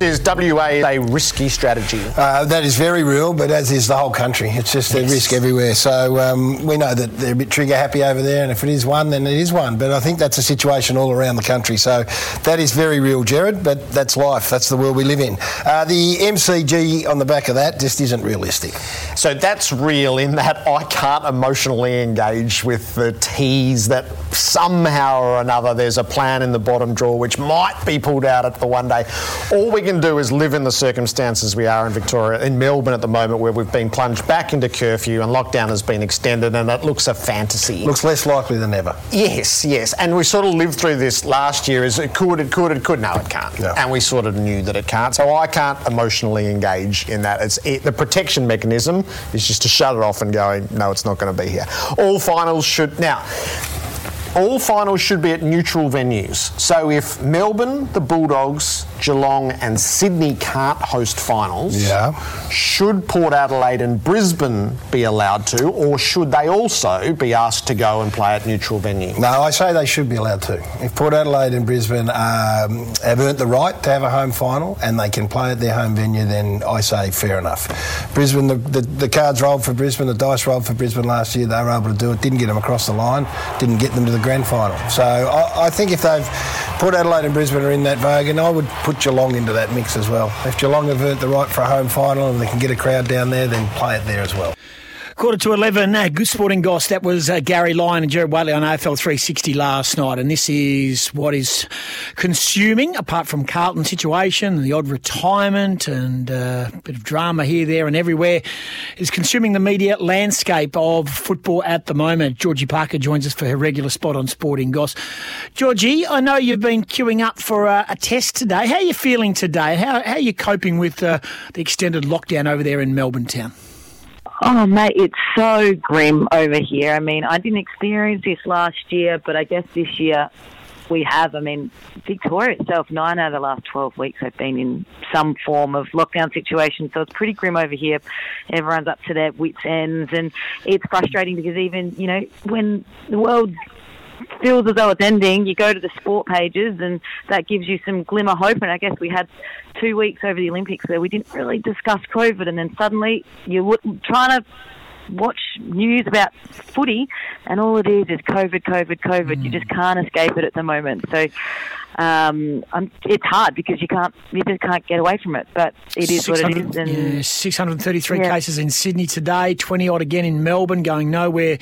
Speaker 6: Is WA a risky strategy?
Speaker 8: Uh, that is very real, but as is the whole country. It's just a risk everywhere. So um, we know that they're a bit trigger happy over there, and if it is one, then it is one. But I think that's a situation all around the country. So that is very real, Gerard, but that's life. That's the world we live in. Uh, the MCG on the back of that just isn't realistic.
Speaker 6: So that's real in that I can't emotionally engage with the tease that somehow or another there's a plan in the bottom drawer which might be pulled out at the one day. All we can do is live in the circumstances we are in Victoria, in Melbourne at the moment, where we've been plunged back into curfew and lockdown has been extended and it looks a fantasy.
Speaker 8: Looks less likely than ever.
Speaker 6: Yes, yes. And we sort of lived through this last year as it could, it could, it could. No, it can't.
Speaker 8: No.
Speaker 6: And we sort of knew that it can't. So I can't emotionally engage in that. It's it, the protection mechanism is just to shut it off and go, no, it's not going to be here. All finals should now. All finals should be at neutral venues. So if Melbourne, the Bulldogs, Geelong, and Sydney can't host finals,
Speaker 8: Yeah.
Speaker 6: should Port Adelaide and Brisbane be allowed to, or should they also be asked to go and play at neutral venue?
Speaker 8: No, I say they should be allowed to. If Port Adelaide and Brisbane um, have earned the right to have a home final and they can play at their home venue, then I say fair enough. Brisbane, the, the, the cards rolled for Brisbane, the dice rolled for Brisbane last year. They were able to do it. Didn't get them across the line. Didn't get them to the grand final. So I, I think if they've Port Adelaide and Brisbane are in that vogue, and I would put Geelong into that mix as well. If Geelong have earned the right for a home final and they can get a crowd down there, then play it there as well.
Speaker 2: Quarter to 11, uh, good sporting goss. That was uh, Gary Lyon and Gerard Whateley on AFL 360 last night. And this is what is consuming, apart from Carlton situation the odd retirement and uh, a bit of drama here, there, and everywhere, is consuming the media landscape of football at the moment. Georgie Parker joins us for her regular spot on Sporting Goss. Georgie, I know you've been queuing up for uh, a test today. How are you feeling today? How, how are you coping with uh, the extended lockdown over there in Melbourne town?
Speaker 10: Oh, mate, it's so grim over here. I mean, I didn't experience this last year, but I guess this year we have. I mean, Victoria itself, nine out of the last 12 weeks have been in some form of lockdown situation, so it's pretty grim over here. Everyone's up to their wits' ends, and it's frustrating because even, you know, when the world feels as though it's ending, you go to the sport pages and that gives you some glimmer hope. And I guess we had two weeks over the Olympics where we didn't really discuss COVID, and then suddenly you're trying to watch news about footy, and all it is is COVID, COVID, COVID. You hmm. just can't escape it at the moment. So. Um, I'm, it's hard because you can't, you just can't get away from it. But it is what it
Speaker 2: 600
Speaker 10: is. And
Speaker 2: yeah, 633
Speaker 10: Yeah.
Speaker 2: cases in Sydney today, 20 odd again in Melbourne, going nowhere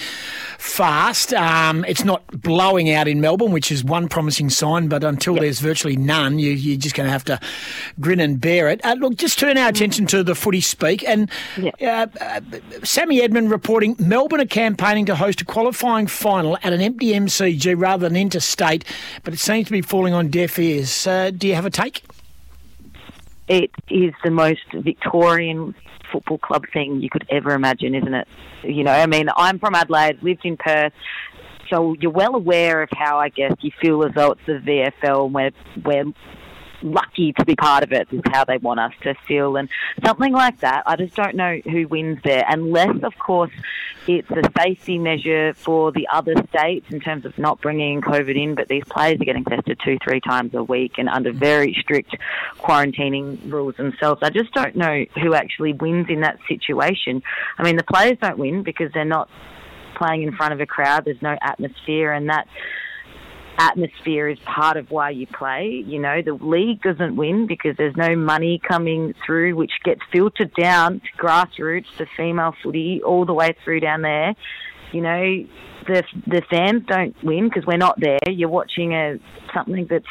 Speaker 2: fast. Um, it's not blowing out in Melbourne, which is one promising sign, but until there's virtually none, you, you're just going to have to grin and bear it. Uh, look, just turn our attention to the footy speak. And uh, uh, Sammy Edmund reporting Melbourne are campaigning to host a qualifying final at an empty MCG rather than interstate, but it seems to be falling on deaf ears. Uh, do you have a take?
Speaker 10: it is the most Victorian football club thing you could ever imagine, isn't it? You know, I mean, I'm from Adelaide, lived in Perth, so you're well aware of how I guess you feel as though it's the VFL and we're lucky to be part of it is how they want us to feel and something like that. I just don't know who wins there unless of course it's a safety measure for the other states in terms of not bringing COVID in but these players are getting tested two three times a week and under very strict quarantining rules themselves. I just don't know who actually wins in that situation. I mean the players don't win because they're not playing in front of a crowd. There's no atmosphere and that atmosphere is part of why you play. You know, the league doesn't win because there's no money coming through, which gets filtered down to grassroots, to female footy, all the way through down there. You know, the the fans don't win because we're not there. You're watching a something that's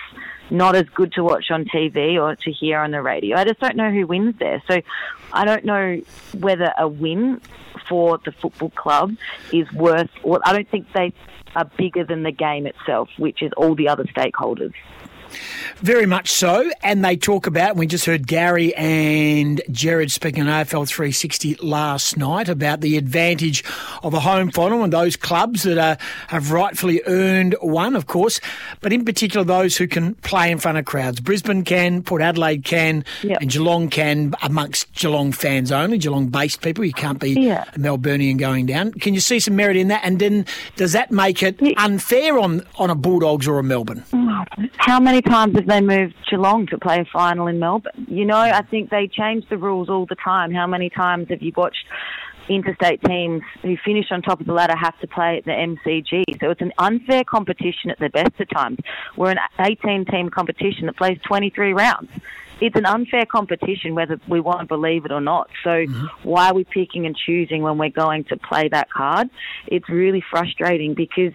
Speaker 10: not as good to watch on TV or to hear on the radio. I just don't know who wins there. So I don't know whether a win for the football club is worth. Well, I don't think they are bigger than the game itself, which is all the other stakeholders.
Speaker 2: Very much so. And they talk about, we just heard Gary and Gerard speaking on AFL 360 last night about the advantage of a home final and those clubs that are, have rightfully earned one, of course, but in particular those who can play in front of crowds. Brisbane can, Port Adelaide can, and Geelong can, amongst Geelong fans only, Geelong based people. You can't be
Speaker 10: Yeah.
Speaker 2: a Melburnian going down. Can you see some merit in that? And then does that make it unfair on, on a Bulldogs or a Melbourne?
Speaker 10: How many times have they moved Geelong to play a final in Melbourne? You know, I think they change the rules all the time. How many times have you watched interstate teams who finish on top of the ladder have to play at the MCG? So it's an unfair competition at the best of times. We're an 18 team competition that plays 23 rounds. It's an unfair competition whether we want to believe it or not. So mm-hmm. why are we picking and choosing when we're going to play that card? It's really frustrating because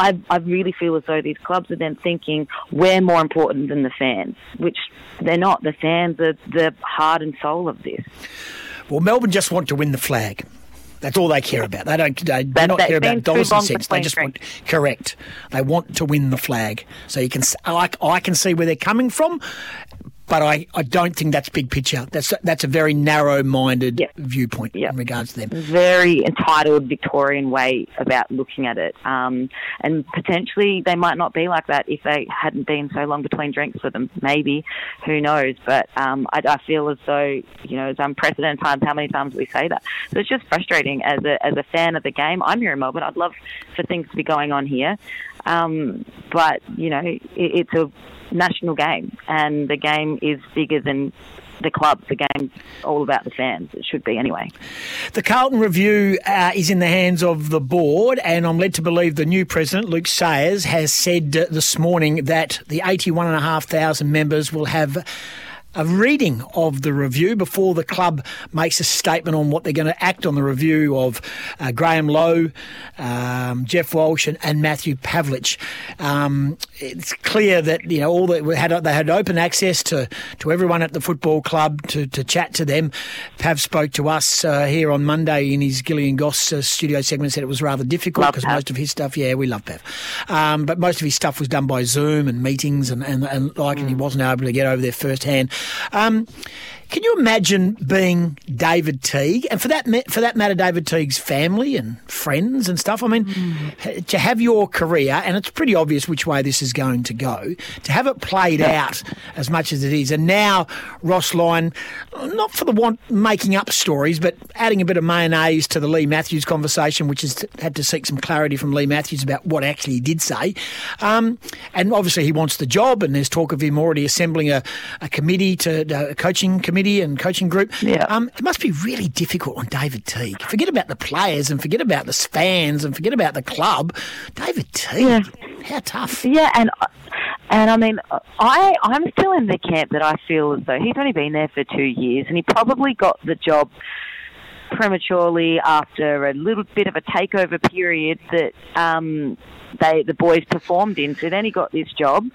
Speaker 10: I, I really feel as though these clubs are then thinking we're more important than the fans, which they're not. The fans are the heart and soul of this.
Speaker 2: Well, Melbourne just want to win the flag. That's all they care about. They don't. They do not care about dollars and cents. They just want correct. They want to win the flag. So you can. I, I can see where they're coming from, but I, I don't think that's big picture. That's that's a very narrow-minded viewpoint in regards to them.
Speaker 10: Very entitled Victorian way about looking at it, um, and potentially they might not be like that if they hadn't been so long between drinks for them. Maybe, who knows? But um, I, I feel as though you know it's unprecedented times. How many times we say that? So it's just frustrating as a as a fan of the game. I'm here in Melbourne. I'd love for things to be going on here, um, but you know it, it's a national game, and the game is bigger than the club. The game's all about the fans. It should be anyway.
Speaker 2: The Carlton review uh, is in the hands of the board, and I'm led to believe the new president, Luke Sayers, has said uh, this morning that the 81,500 members will have a reading of the review before the club makes a statement on what they're going to act on the review of uh, Graham Lowe, um, Geoff Walsh, and, and Matthew Pavlich. Um, it's clear that you know all that we had they had open access to, to everyone at the football club to, to chat to them. Pav spoke to us uh, here on Monday in his Gilly and Goss uh, studio segment. Said it was rather difficult because most of his stuff, yeah, we love Pav, um, but most of his stuff was done by Zoom and meetings and and, and like, and he wasn't able to get over there firsthand. Um, can you imagine being David Teague, and for that for that matter, David Teague's family and friends and stuff? I mean, h- to have your career, and it's pretty obvious which way this is going to go. To have it played out as much as it is, and now Ross Lyon, not for the want making up stories, but adding a bit of mayonnaise to the Leigh Matthews conversation, which has had to seek some clarity from Leigh Matthews about what actually he did say. Um, and obviously, he wants the job, and there's talk of him already assembling a, a committee to a coaching committee and coaching group.
Speaker 10: Yeah.
Speaker 2: Um, it must be really difficult on David Teague. Forget about the players and forget about the fans and forget about the club. David Teague, how tough?
Speaker 10: Yeah, and and I mean, I I'm still in the camp that I feel as though he's only been there for two years, and he probably got the job prematurely after a little bit of a takeover period that um, they the boys performed in. So then he got this job.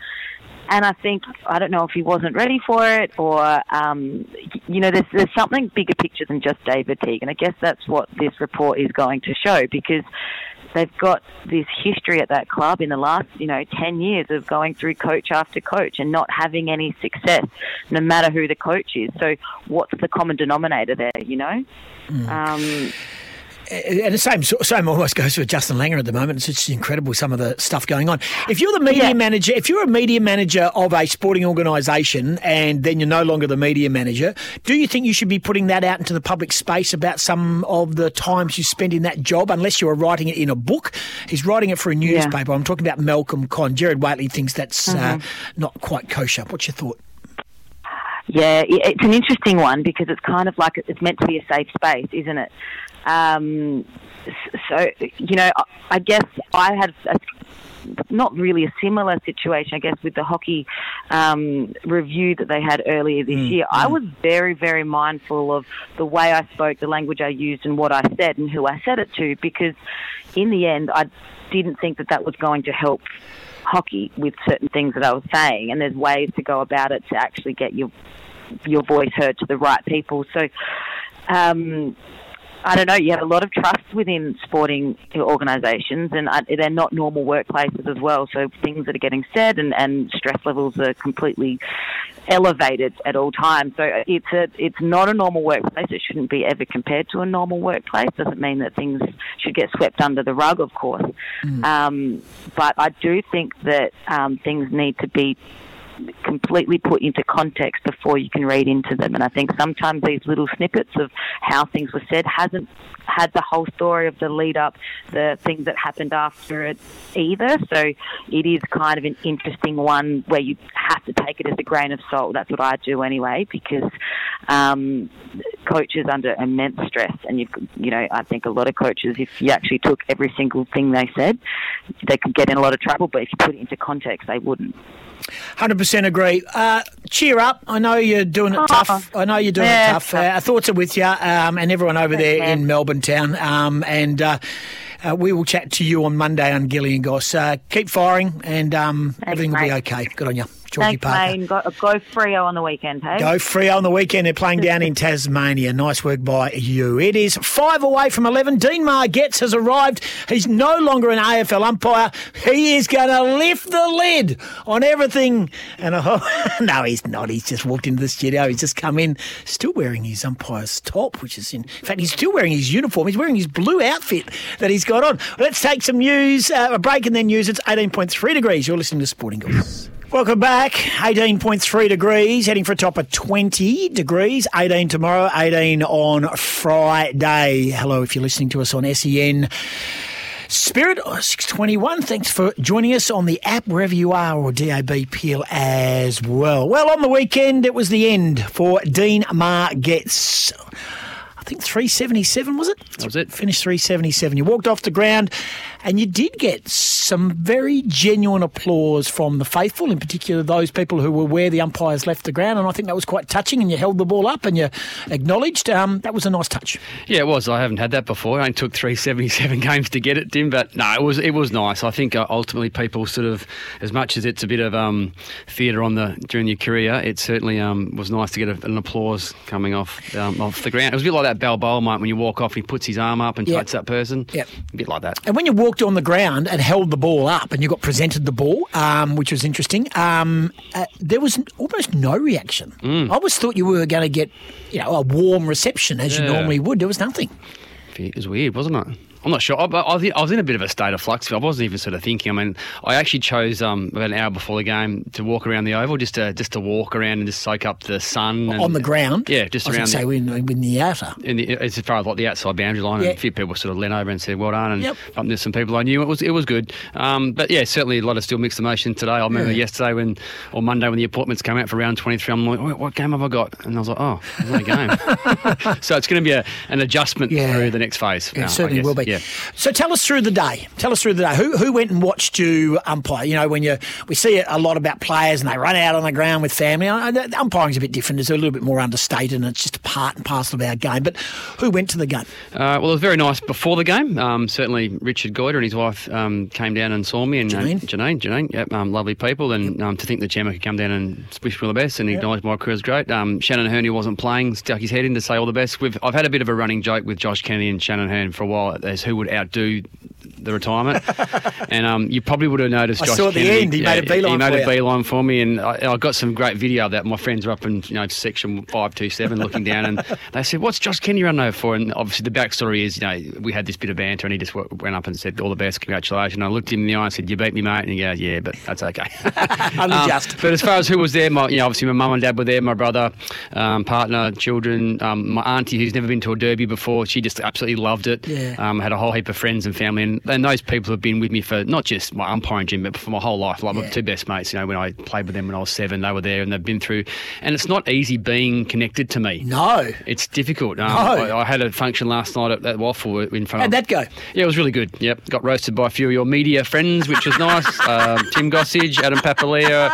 Speaker 10: And I think I don't know if he wasn't ready for it, or um, you know, there's there's something bigger picture than just David Teague, and I guess that's what this report is going to show because they've got this history at that club in the last, you know, 10 years of going through coach after coach and not having any success, no matter who the coach is. So, what's the common denominator there, you know? Um,
Speaker 2: And the same same almost goes for Justin Langer at the moment. It's just incredible some of the stuff going on. If you're the media manager, if you're a media manager of a sporting organisation, and then you're no longer the media manager, do you think you should be putting that out into the public space about some of the times you spent in that job? Unless you are writing it in a book, he's writing it for a newspaper. I'm talking about Malcolm Conn. Gerard Whateley thinks that's uh,
Speaker 10: Mhm.
Speaker 2: not quite kosher. What's your thought?
Speaker 10: Yeah, it's an interesting one because it's kind of like it's meant to be a safe space, isn't it? Um, so, you know, I- guess I had a, not really a similar situation, I guess, with the hockey um, review that they had earlier this year. I was very, very mindful of the way I spoke, the language I used, and what I said, and who I said it to, because in the end, I didn't think that that was going to help hockey with certain things that I was saying, and there's ways to go about it to actually get your your voice heard to the right people. So. Um, I don't know. You have a lot of trust within sporting organisations, and uh, they're not normal workplaces as well. So things that are getting said and, and stress levels are completely elevated at all times. So it's a it's not a normal workplace. It shouldn't be ever compared to a normal workplace. Doesn't mean that things should get swept under the rug, of course. Um, but I do think that um, things need to be completely put into context before you can read into them. And I think sometimes these little snippets of how things were said hasn't had the whole story of the lead up, the things that happened after it either. So it is kind of an interesting one where you have to take it as a grain of salt. That's what I do anyway, because um, coaches under immense stress, and you've you know I think a lot of coaches, if you actually took every single thing they said, they could get in a lot of trouble. But if you put it into context, they wouldn't.
Speaker 2: Hundred percent agree. Uh, cheer up! I know you're doing it tough. I know you're doing
Speaker 10: Yeah,
Speaker 2: it tough. Uh, our thoughts are with you um, and everyone over there in Melbourne town. Um, and uh, uh, we will chat to you on Monday on Gilly and Goss. Uh, keep firing, and um, everything will be okay. Good on you, Georgie
Speaker 10: Thanks,
Speaker 2: Parker.
Speaker 10: Wayne. Go, go Freo on the weekend, hey?
Speaker 2: Go Freo on the weekend. They're playing down in Tasmania. Nice work by you. It is five away from 11. Dean Margetts has arrived. He's no longer an AFL umpire. He is going to lift the lid on everything. And oh, no, he's not. He's just walked into the studio. He's just come in, still wearing his umpire's top, which is in, in fact, he's still wearing his uniform. He's wearing his blue outfit that he's got on. Let's take some news, uh, a break and then news. It's 18.3 degrees. You're listening to Sporting Goss. Welcome back. 18.3 degrees, heading for a top of 20 degrees. 18 tomorrow, 18 on Friday. Hello, if you're listening to us on SEN. Spirit oh, 621, thanks for joining us on the app wherever you are or DAB Peel as well. Well, on the weekend, it was the end for Dean Margetts. I think 377 was it? That
Speaker 11: was it.
Speaker 2: Finished 377. You walked off the ground and you did get some very genuine applause from the faithful, in particular those people who were where the umpires left the ground. And I think that was quite touching. And you held the ball up and you acknowledged. Um, that was a nice touch.
Speaker 11: Yeah, it was. I haven't had that before. I only took three seventy-seven games to get it, Tim. But no, it was it was nice. I think uh, ultimately people sort of, as much as it's a bit of um, theatre on the during your career, it certainly um, was nice to get a, an applause coming off um, off the ground. It was a bit like that Balboa moment when you walk off, he puts his arm up and
Speaker 2: Yeah.
Speaker 11: touches that person.
Speaker 2: Yep.
Speaker 11: a bit like that.
Speaker 2: And when you walked on the ground and held the ball up and you got presented the ball, um, which was interesting, um, uh, there was almost no reaction.
Speaker 11: Mm.
Speaker 2: I always thought you were going to get, you know, a warm reception as you normally would. There was nothing.
Speaker 11: It was weird, wasn't it? I'm not sure. I, I, was- I was in a bit of a state of flux. I wasn't even sort of thinking. I mean, I actually chose um, about an hour before the game to walk around the oval, just to just to walk around and just soak up the sun and,
Speaker 2: on the ground.
Speaker 11: Yeah, just
Speaker 2: I
Speaker 11: around.
Speaker 2: say
Speaker 11: the,
Speaker 2: in, in the outer.
Speaker 11: in the, as far as like the outside boundary line,
Speaker 2: Yeah.
Speaker 11: and a few people sort of leant over and said, "Well done," and
Speaker 2: Yep.
Speaker 11: bumped into some people I knew. It was it was good, um, but yeah, certainly a lot of still mixed emotions today. I remember
Speaker 2: Yeah.
Speaker 11: yesterday when or Monday when the appointments came out for round twenty three. I'm like, "What- "What game have I got?" And I was like, "Oh, there's a game." so it's going to be a, an adjustment
Speaker 2: Yeah.
Speaker 11: through the next phase.
Speaker 2: It
Speaker 11: uh,
Speaker 2: certainly will be.
Speaker 11: Yeah.
Speaker 2: So tell us through the day. Tell us through the day. Who who went and watched you umpire? You know, when you we see a lot about players and they run out on the ground with family. I know the umpiring's a bit different. It's a little bit more understated and it's just a part and parcel of our game. But who went to the game?
Speaker 11: Uh, well, it was very nice before the game. Um, certainly, Richard Goyder and his wife um, came down and saw me. And uh,
Speaker 2: Janine.
Speaker 11: Janine, Janine, yep, um, lovely people. And um, to think that Gemma could come down and wish me all the best and acknowledge my career is great. Um, Shannon Hurn, who wasn't playing, stuck his head in to say all the best. We've, I've had a bit of a running joke with Josh Kennedy and Shannon Hurn for a while as who would outdo the retirement. and um, you probably would have noticed
Speaker 2: I
Speaker 11: Josh
Speaker 2: saw at the end, he made a beeline
Speaker 11: He made
Speaker 2: for
Speaker 11: a beeline for me, and I, I got some great video of that. My friends are up in you know section five two seven looking down, and they said, "What's Josh Kennedy running over for?" And obviously the backstory is, you know, we had this bit of banter, and he just went up and said, "All the best, congratulations." I looked him in the eye and said, "You beat me, mate," and he goes, "Yeah, but that's okay."
Speaker 2: Only
Speaker 11: Um. But as far as who was there, my, you know, obviously my mum and dad were there, my brother, um, partner, children, um, my auntie who's never been to a derby before, she just absolutely loved it.
Speaker 2: Yeah.
Speaker 11: Had a whole heap of friends and family, and, and those people have been with me for not just my umpiring gym, but for my whole life. Like my two best mates, you know, when I played with them when I was seven, they were there and they've been through. And it's not easy being connected to me.
Speaker 2: No.
Speaker 11: It's difficult. Um,
Speaker 2: No.
Speaker 11: I, I had a function last night at, at WAFL in front
Speaker 2: How'd
Speaker 11: of.
Speaker 2: that go?
Speaker 11: Yeah, it was really good. Yep, got roasted by a few of your media friends, which was nice. um, Tim Gossage, Adam Papalia,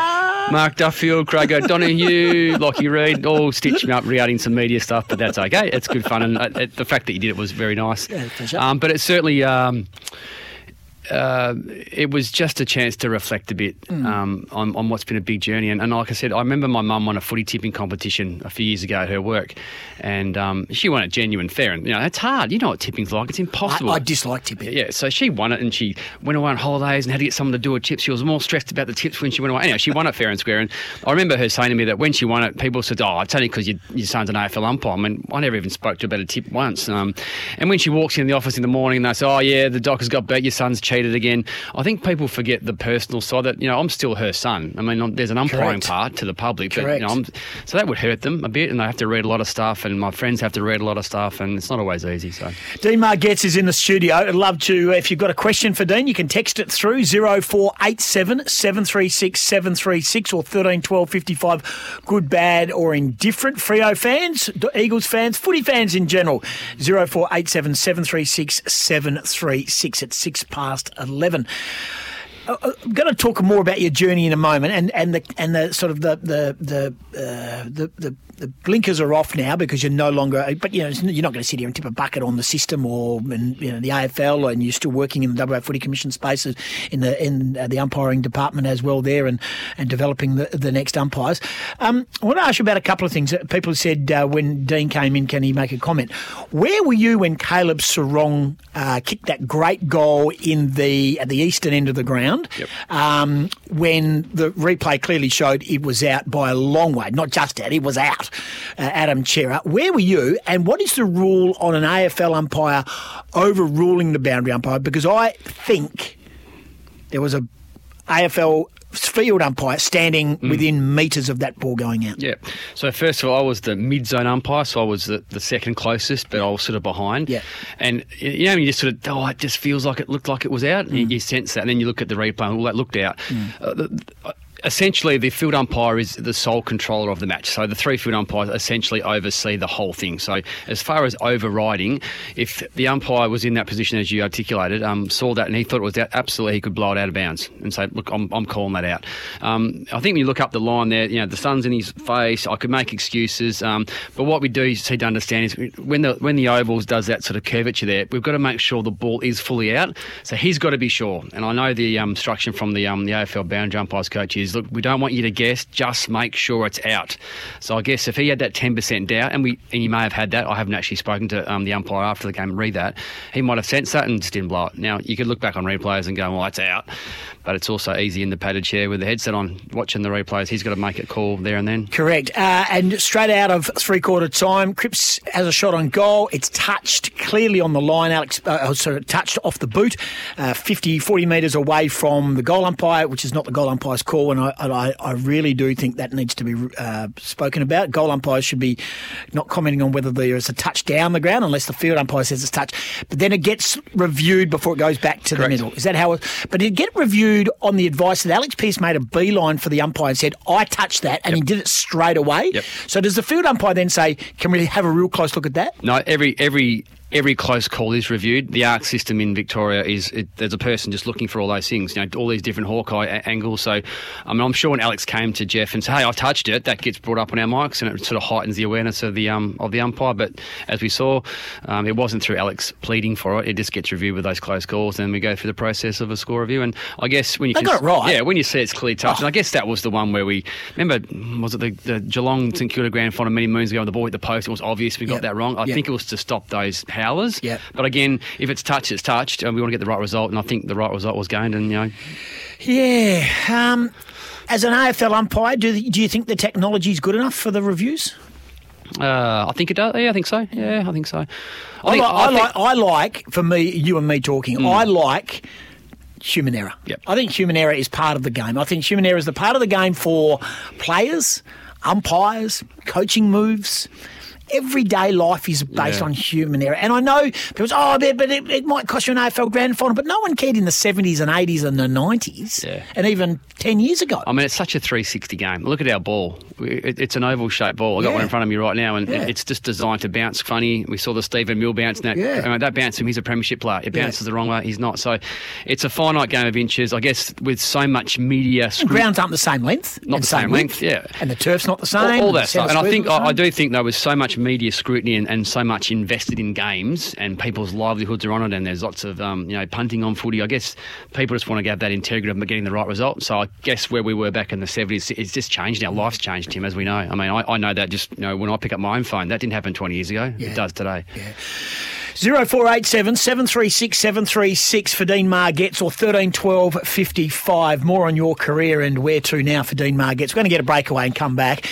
Speaker 11: Mark Duffield, Craig O'Donoghue, Lockie Reed, all stitched me up regarding some media stuff, but that's okay. It's good fun, and uh, the fact that you did it was very nice.
Speaker 2: Yeah.
Speaker 11: Um, but it's certainly. Um, uh, it was just a chance to reflect a bit
Speaker 2: Mm.
Speaker 11: um, on, on what's been a big journey. And, and like I said, I remember my mum won a footy tipping competition a few years ago at her work, and um, she won it genuine fair. And you know, it's hard. You know what tipping's like; it's impossible.
Speaker 2: I, I dislike tipping.
Speaker 11: Yeah, so she won it and she went away on holidays and had to get someone to do her tips. She was more stressed about the tips when she went away. Anyway, she won it fair and square. And I remember her saying to me that when she won it, people said, Oh, it's only because your, your son's an AFL umpire. I mean, I never even spoke to her about a tip once. Um, and when she walks in the office in the morning and they say, Oh, yeah, the doctor's got beat, your son's cheated again, I think people forget the personal side that, you know, I'm still her son. I mean, I'm- there's an umpiring
Speaker 2: Correct.
Speaker 11: part to the public, but,
Speaker 2: Correct.
Speaker 11: you know, I'm, so that would hurt them a bit and they have to read a lot of stuff and my friends have to read a lot of stuff and it's not always easy. So.
Speaker 2: Dean Margetts is in the studio. I'd love to, uh, if you've got a question for Dean, you can text it through 0487 736 736 or 13 12 55. Good, bad, or indifferent. Freo fans, Eagles fans, footy fans in general. 0487 736 736 at 6 past 11. Uh, uh, I'm going to talk more about your journey in a moment, and, and the and the sort of the the the, uh, the the the blinkers are off now because you're no longer. But you know you're not going to sit here and tip a bucket on the system or in, you know the AFL, and you're still working in the WA Footy Commission spaces in the in uh, the umpiring department as well there, and and developing the the next umpires. Um, I want to ask you about a couple of things. People said uh, when Dean came in, can he make a comment? Where were you when Caleb Serong uh, kicked that great goal in the at the eastern end of the ground? Um, when the replay clearly showed it was out by a long way, not just out, it was out. Uh, Adam Chera, where were you? And what is the rule on an AFL umpire overruling the boundary umpire? Because I think there was a AFL field umpire standing within metres of that ball going out.
Speaker 11: Yeah. So first of all, I was the mid-zone umpire, so I was the, the second closest, but I was sort of behind.
Speaker 2: Yeah.
Speaker 11: And you know, you just sort of, oh, it just feels like it looked like it was out.
Speaker 2: Mm.
Speaker 11: You, you sense that, and then you look at the replay, and all that looked out. The, uh, Essentially, the field umpire is the sole controller of the match. So the three field umpires essentially oversee the whole thing. So as far as overriding, if the umpire was in that position as you articulated, um, saw that and he thought it was absolutely he could blow it out of bounds and say, look, I'm, I'm calling that out. Um, I think when you look up the line there, you know, the sun's in his face. I could make excuses, um, but what we do see to understand is when the when the ovals does that sort of curvature there, we've got to make sure the ball is fully out. So he's got to be sure. And I know the um, instruction from the um, the AFL boundary umpires coach is, look, we don't want you to guess, just make sure it's out. So I guess if he had that ten percent doubt, and we and he may have had that, I haven't actually spoken to um, the umpire after the game and read that, he might have sensed that and just didn't blow it. Now you could look back on replays and go, well, that's out. But it's also easy in the padded chair with the headset on, watching the replays. He's got to make it call there and then.
Speaker 2: Correct. Uh, and straight out of three quarter time, Cripps has a shot on goal. It's touched clearly on the line. Alex, uh, oh, sorry, touched off the boot, uh, 50, 40 metres away from the goal umpire, which is not the goal umpire's call. And I, and I, I really do think that needs to be uh, spoken about. Goal umpires should be not commenting on whether there is a touch down the ground unless the field umpire says it's touch. But then it gets reviewed before it goes back to
Speaker 11: Correct.
Speaker 2: the middle. Is that how it? But it get reviewed on the advice that Alex Pearce made a beeline for the umpire and said, "I touched that," and he did it straight away.
Speaker 11: Yep.
Speaker 2: So does the field umpire then say, "Can we have a real close look at that?"
Speaker 11: No, every every every close call is reviewed. The ARC system in Victoria is it, there's a person just looking for all those things, you know, all these different Hawkeye a- angles. So, I mean, I'm sure when Alex came to Jeff and said, "Hey, I touched it," that gets brought up on our mics, and it sort of heightens the awareness of the um of the umpire. But as we saw, um, it wasn't through Alex pleading for it. It just gets reviewed with those close calls, and we go through the process of a score review. And I guess when you
Speaker 2: They
Speaker 11: can,
Speaker 2: got it right.
Speaker 11: yeah, when you see it's clearly touched, and I guess that was the one where we remember was it the, the Geelong St Kilda grand final many moons ago? The ball hit the post. It was obvious we got
Speaker 2: Yep.
Speaker 11: that wrong. I
Speaker 2: Yep.
Speaker 11: think it was to stop those howlers.
Speaker 2: Yep.
Speaker 11: But again, if it's touched, it's touched, and we want to get the right result. And I think the right result was gained. And you know,
Speaker 2: Yeah. Um, as an AFL umpire, do do you think the technology is good enough for the reviews?
Speaker 11: uh, I think it does. Yeah, I think so. Yeah, I think so. I,
Speaker 2: I,
Speaker 11: think,
Speaker 2: like, I,
Speaker 11: I think-
Speaker 2: like, I like, for me, you and me talking, I like human error.
Speaker 11: Yep.
Speaker 2: I think human error is part of the game. I think human error is the part of the game for players, umpires, coaching moves. Everyday life is based
Speaker 11: Yeah.
Speaker 2: on human error. And I know people say, oh, but, it, it might cost you an AFL grand final. But no one cared in the 70s and 80s and the 90s
Speaker 11: Yeah.
Speaker 2: and even 10 years ago.
Speaker 11: I mean, it's such a 360 game. Look at our ball. It's an oval shaped ball. I've got
Speaker 2: Yeah.
Speaker 11: one in front of me right now, and it's just designed to bounce funny. We saw the Stephen Milne bounce.
Speaker 2: That.
Speaker 11: I mean, that bounce him, he's a premiership player. It bounces the wrong way, he's not. So it's a finite game of inches. I guess with so much media
Speaker 2: And
Speaker 11: scrut-
Speaker 2: grounds aren't the same length.
Speaker 11: Not the same length, yeah.
Speaker 2: And the turf's not the same.
Speaker 11: all
Speaker 2: the
Speaker 11: that stuff. And I think I, I do think there was so much media scrutiny and, and so much invested in games, and people's livelihoods are on it, and there's lots of um, you know punting on footy. I guess people just want to have that integrity of getting the right result. So I guess where we were back in the 70s, it's just changed now. Life's changed, Tim, as we know. I mean, I, I know that just you know when I pick up my own phone, that didn't happen 20 years ago. It does today.
Speaker 2: 0487 736 736 for Dean Margetts or 13 12 55. More on your career and where to now for Dean Margetts. We're going to get a breakaway and come back.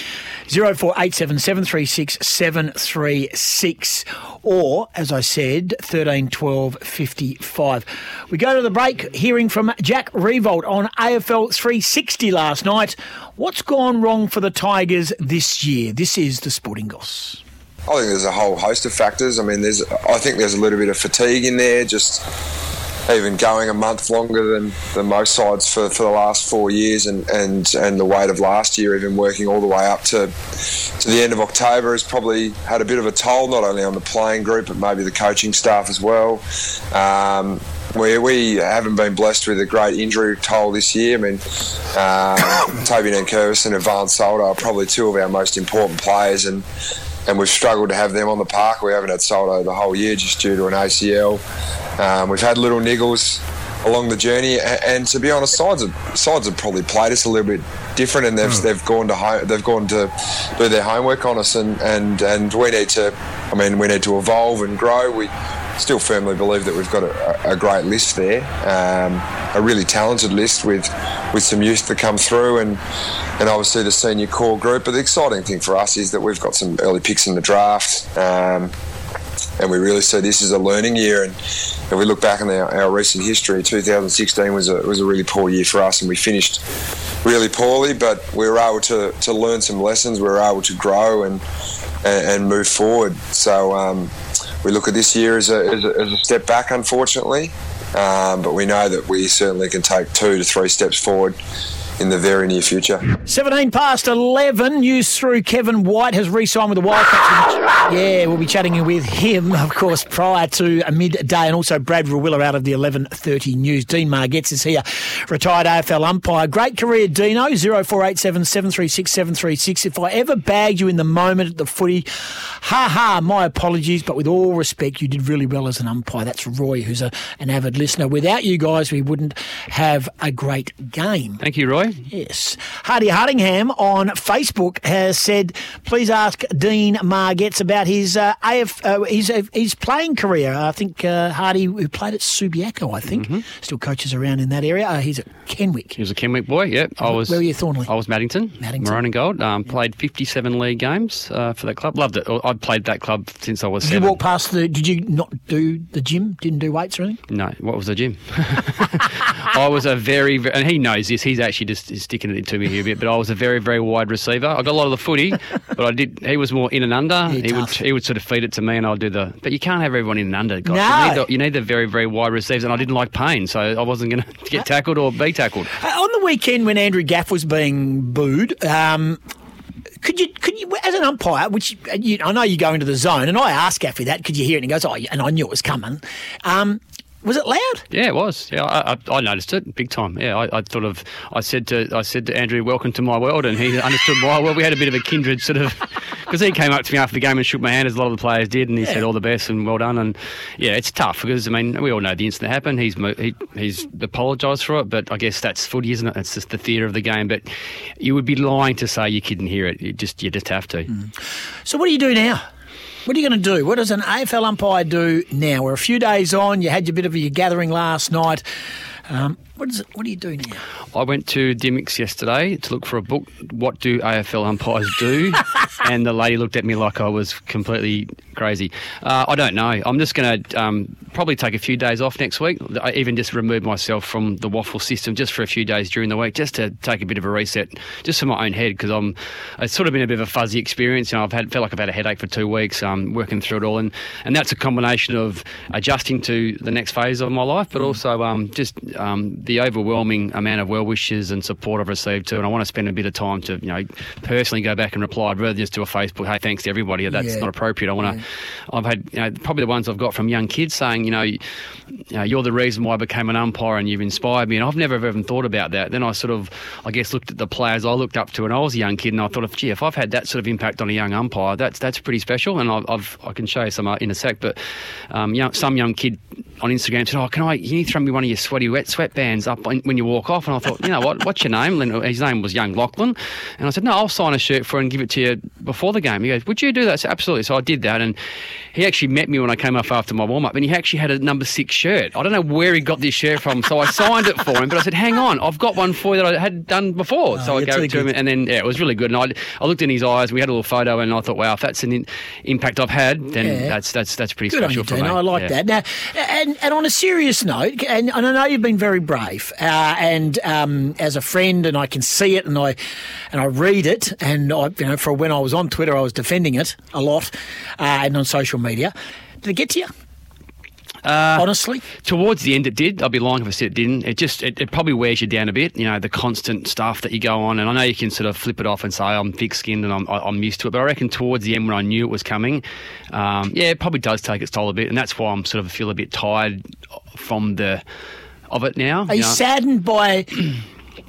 Speaker 2: 0487 736 736 or, as I said, 13 12 55. We go to the break hearing from Jack Riewoldt on AFL 360 last night. What's gone wrong for the Tigers this year? This is the Sporting Goss.
Speaker 12: I think there's a whole host of factors. I mean, there's I think there's a little bit of fatigue in there, just even going a month longer than, than most sides for, for the last four years, and, and, and the weight of last year, even working all the way up to to the end of October, has probably had a bit of a toll, not only on the playing group but maybe the coaching staff as well. Um, we, we haven't been blessed with a great injury toll this year. I mean, um, Toby Nankervis and Ivan Soldo are probably two of our most important players, and and we've struggled to have them on the park. We haven't had Soldo the whole year just due to an ACL. Um, we've had little niggles along the journey, and, and to be honest, sides have, sides have probably played us a little bit different, and they've, they've gone to home, they've gone to do their homework on us, and, and and we need to. I mean, we need to evolve and grow. We still firmly believe that we've got a, a great list there, um, a really talented list with with some youth that come through, and and obviously the senior core group. But the exciting thing for us is that we've got some early picks in the draft. Um, and we really see this as a learning year. And if we look back on our, our recent history, 2016 was a was a really poor year for us, and we finished really poorly. But we were able to, to learn some lessons. We were able to grow and and, and move forward. So um, we look at this year as a, as a, as a step back, unfortunately. Um, but we know that we certainly can take two to three steps forward in the very near future.
Speaker 2: 17 past 11. News through Kevin White has re signed with the Wildcats. Yeah, we'll be chatting with him, of course, prior to a midday, and also Brad Rawiller out of the 11.30 news. Dean Margetts is here, retired AFL umpire. Great career, Dino, 0487 736 736. If I ever bagged you in the moment at the footy, ha ha, my apologies, but with all respect, you did really well as an umpire. That's Roy, who's a, an avid listener. Without you guys, we wouldn't have a great game.
Speaker 11: Thank you, Roy.
Speaker 2: Yes. Hardy Hardingham on Facebook has said, please ask Dean Margetts about his uh, AF, uh, his, uh, his playing career. I think uh, Hardy, who played at Subiaco, I think, still coaches around in that area. Uh, he's at Kenwick.
Speaker 11: He was a Kenwick boy. Yep, I was.
Speaker 2: Where were you, Thornlie?
Speaker 11: I was Maddington,
Speaker 2: Maddington.
Speaker 11: maroon and gold. Um, Played 57 league games uh, for that club. Loved it. I played that club since I was
Speaker 2: Did you walk past the? Did you not do the gym? Didn't do weights or anything?
Speaker 11: No, what was the gym? I was a very, ve- and he knows this. He's actually just is sticking it to me here a bit. But I was a very, very wide receiver. I got a lot of the footy, but I did. He was more in and under. he would he would sort of feed it to me, and I'd do the. But you can't have everyone in and under. Guys.
Speaker 2: No.
Speaker 11: You, need the, you need the very, very wide receivers, and I didn't like pain, so I wasn't going to get tackled or be tackled.
Speaker 2: Uh, on the weekend when Andrew Gaff was being booed, um, could you, could you, as an umpire, which uh, you, I know you go into the zone, and I asked Gaffy that, could you hear it? And he goes, oh, and I knew it was coming. Um, was it loud?
Speaker 11: Yeah, it was. Yeah, I, I, noticed it big time. Yeah, I, I thought of. I said to I said to Andrew, "Welcome to my world," and he understood why. Well, we had a bit of a kindred sort of because he came up to me after the game and shook my hand, as a lot of the players did, and he said all the best and well done. And yeah, it's tough because I mean we all know the incident happened. He's he, he's apologised for it, but I guess that's footy, isn't it? It's just the theatre of the game. But you would be lying to say you couldn't hear it. You just you just have to. Mm.
Speaker 2: So what do you do now? What are you going to do? What does an AFL umpire do now? We're a few days on. You had your bit of your gathering last night. Um, what is it? What do you do now?
Speaker 11: I went to Dymocks yesterday to look for a book. What do AFL umpires do? and the lady looked at me like I was completely crazy. Uh, I don't know. I'm just going to um, probably take a few days off next week. I even just remove myself from the WAFL system just for a few days during the week, just to take a bit of a reset, just for my own head, because I'm. It's sort of been a bit of a fuzzy experience. You know, I've had felt like I've had a headache for two weeks, um, working through it all, and and that's a combination of adjusting to the next phase of my life, but also um, just um, the overwhelming amount of well wishes and support I've received too, and I want to spend a bit of time to you know personally go back and reply rather than just do a Facebook. Hey, thanks to everybody. That's
Speaker 2: Yeah.
Speaker 11: not appropriate. I want to. I've had you know probably the ones I've got from young kids saying you know, you know you're the reason why I became an umpire and you've inspired me, and I've never even thought about that. Then I sort of I guess looked at the players I looked up to when I was a young kid, and I thought, gee, if I've had that sort of impact on a young umpire, that's that's pretty special. And I've, I've I can show you some uh, in a sec, but um, young, some young kid on Instagram said, "Oh, can I? Can you throw me one of your sweaty wet sweatbands up when you walk off?" And I thought, you know what? What's your name? His name was Young Lachlan, and I said, "No, I'll sign a shirt for it and give it to you before the game." He goes, "Would you do that?" I said, Absolutely. So I did that, and he actually met me when I came off after my warm up, and he actually had a number six shirt. I don't know where he got this shirt from, so I signed it for him. But I said, "Hang on, I've got one for you that I had done before." so oh,
Speaker 2: I
Speaker 11: gave it to him, and then yeah, it was really good. And I, I looked in his eyes. We had a little photo, and I thought, "Wow, if that's an in, impact I've had, then
Speaker 2: Yeah.
Speaker 11: that's that's that's pretty
Speaker 2: Good on
Speaker 11: special
Speaker 2: you,
Speaker 11: for me."
Speaker 2: I like
Speaker 11: Yeah.
Speaker 2: that. Now, and, and on a serious note, and, and I know you've been very brave, uh, and um, as a friend, and I can see it, and I and I read it, and I, you know, for when I was on Twitter, I was defending it a lot, uh, and on social media. Did it get to you?
Speaker 11: Uh,
Speaker 2: Honestly,
Speaker 11: towards the end, it did. I'd be lying if I said it didn't. It just it, it probably wears you down a bit. You know, the constant stuff that you go on, and I know you can sort of flip it off and say I'm thick-skinned and I'm I'm used to it. But I reckon towards the end, when I knew it was coming, um, yeah, it probably does take its toll a bit, and that's why I'm sort of feel a bit tired from the of it now.
Speaker 2: are you
Speaker 11: know.
Speaker 2: saddened by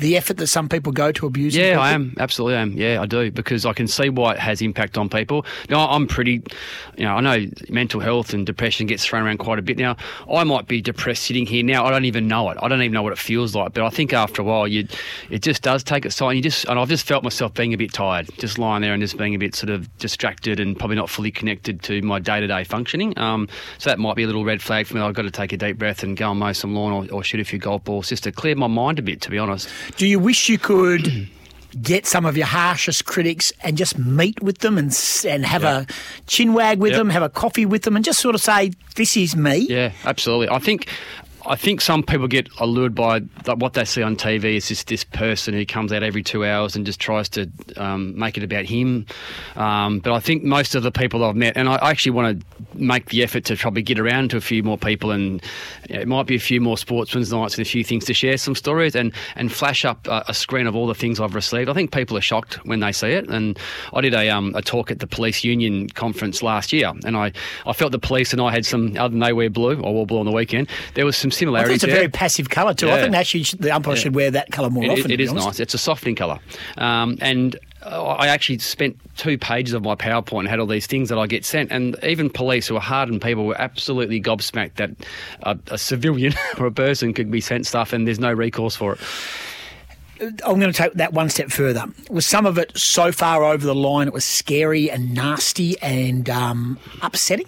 Speaker 2: the effort that some people go to abuse?
Speaker 11: Yeah, I am. Absolutely am. Yeah, I do because I can see why it has impact on people. Now, I'm pretty, you know, I know mental health and depression gets thrown around quite a bit now. I might be depressed sitting here now. I don't even know it. I don't even know what it feels like. But I think after a while, you, it just does take its time. You just, and I've just felt myself being a bit tired, just lying there and just being a bit sort of distracted and probably not fully connected to my day to day functioning. Um, so that might be a little red flag for me. I've got to take a deep breath and go and mow some lawn or, or shoot a few golf balls just to clear my mind a bit, to be honest.
Speaker 2: Do you wish you could get some of your harshest critics and just meet with them and and have a chin wag with
Speaker 11: Yep.
Speaker 2: them, have a coffee with them, and just sort of say, "This is me."
Speaker 11: Yeah, absolutely. I think. I think some people get allured by what they see on TV. Is just this person who comes out every two hours and just tries to um, make it about him. Um, but I think most of the people I've met, and I actually want to make the effort to probably get around to a few more people, and you know, it might be a few more sportsmen's nights and a few things to share some stories and and flash up a, screen of all the things I've received. I think people are shocked when they see it. And I did a um, a talk at the police union conference last year, and I, I felt the police and I had some other than they wear blue or wore blue on the weekend. There was some
Speaker 2: I think it's a very passive colour too. I think actually the umpire
Speaker 11: Yeah.
Speaker 2: should wear that colour more
Speaker 11: It-
Speaker 2: often.
Speaker 11: it
Speaker 2: honest.
Speaker 11: nice. It's a softening colour, um, and uh, I actually spent two pages of my PowerPoint and had all these things that I get sent, and even police who are hardened people were absolutely gobsmacked that a, a civilian or a person could be sent stuff and there's no recourse for it.
Speaker 2: I'm going to take that one step further. Was some of it so far over the line it was scary and nasty and um, upsetting?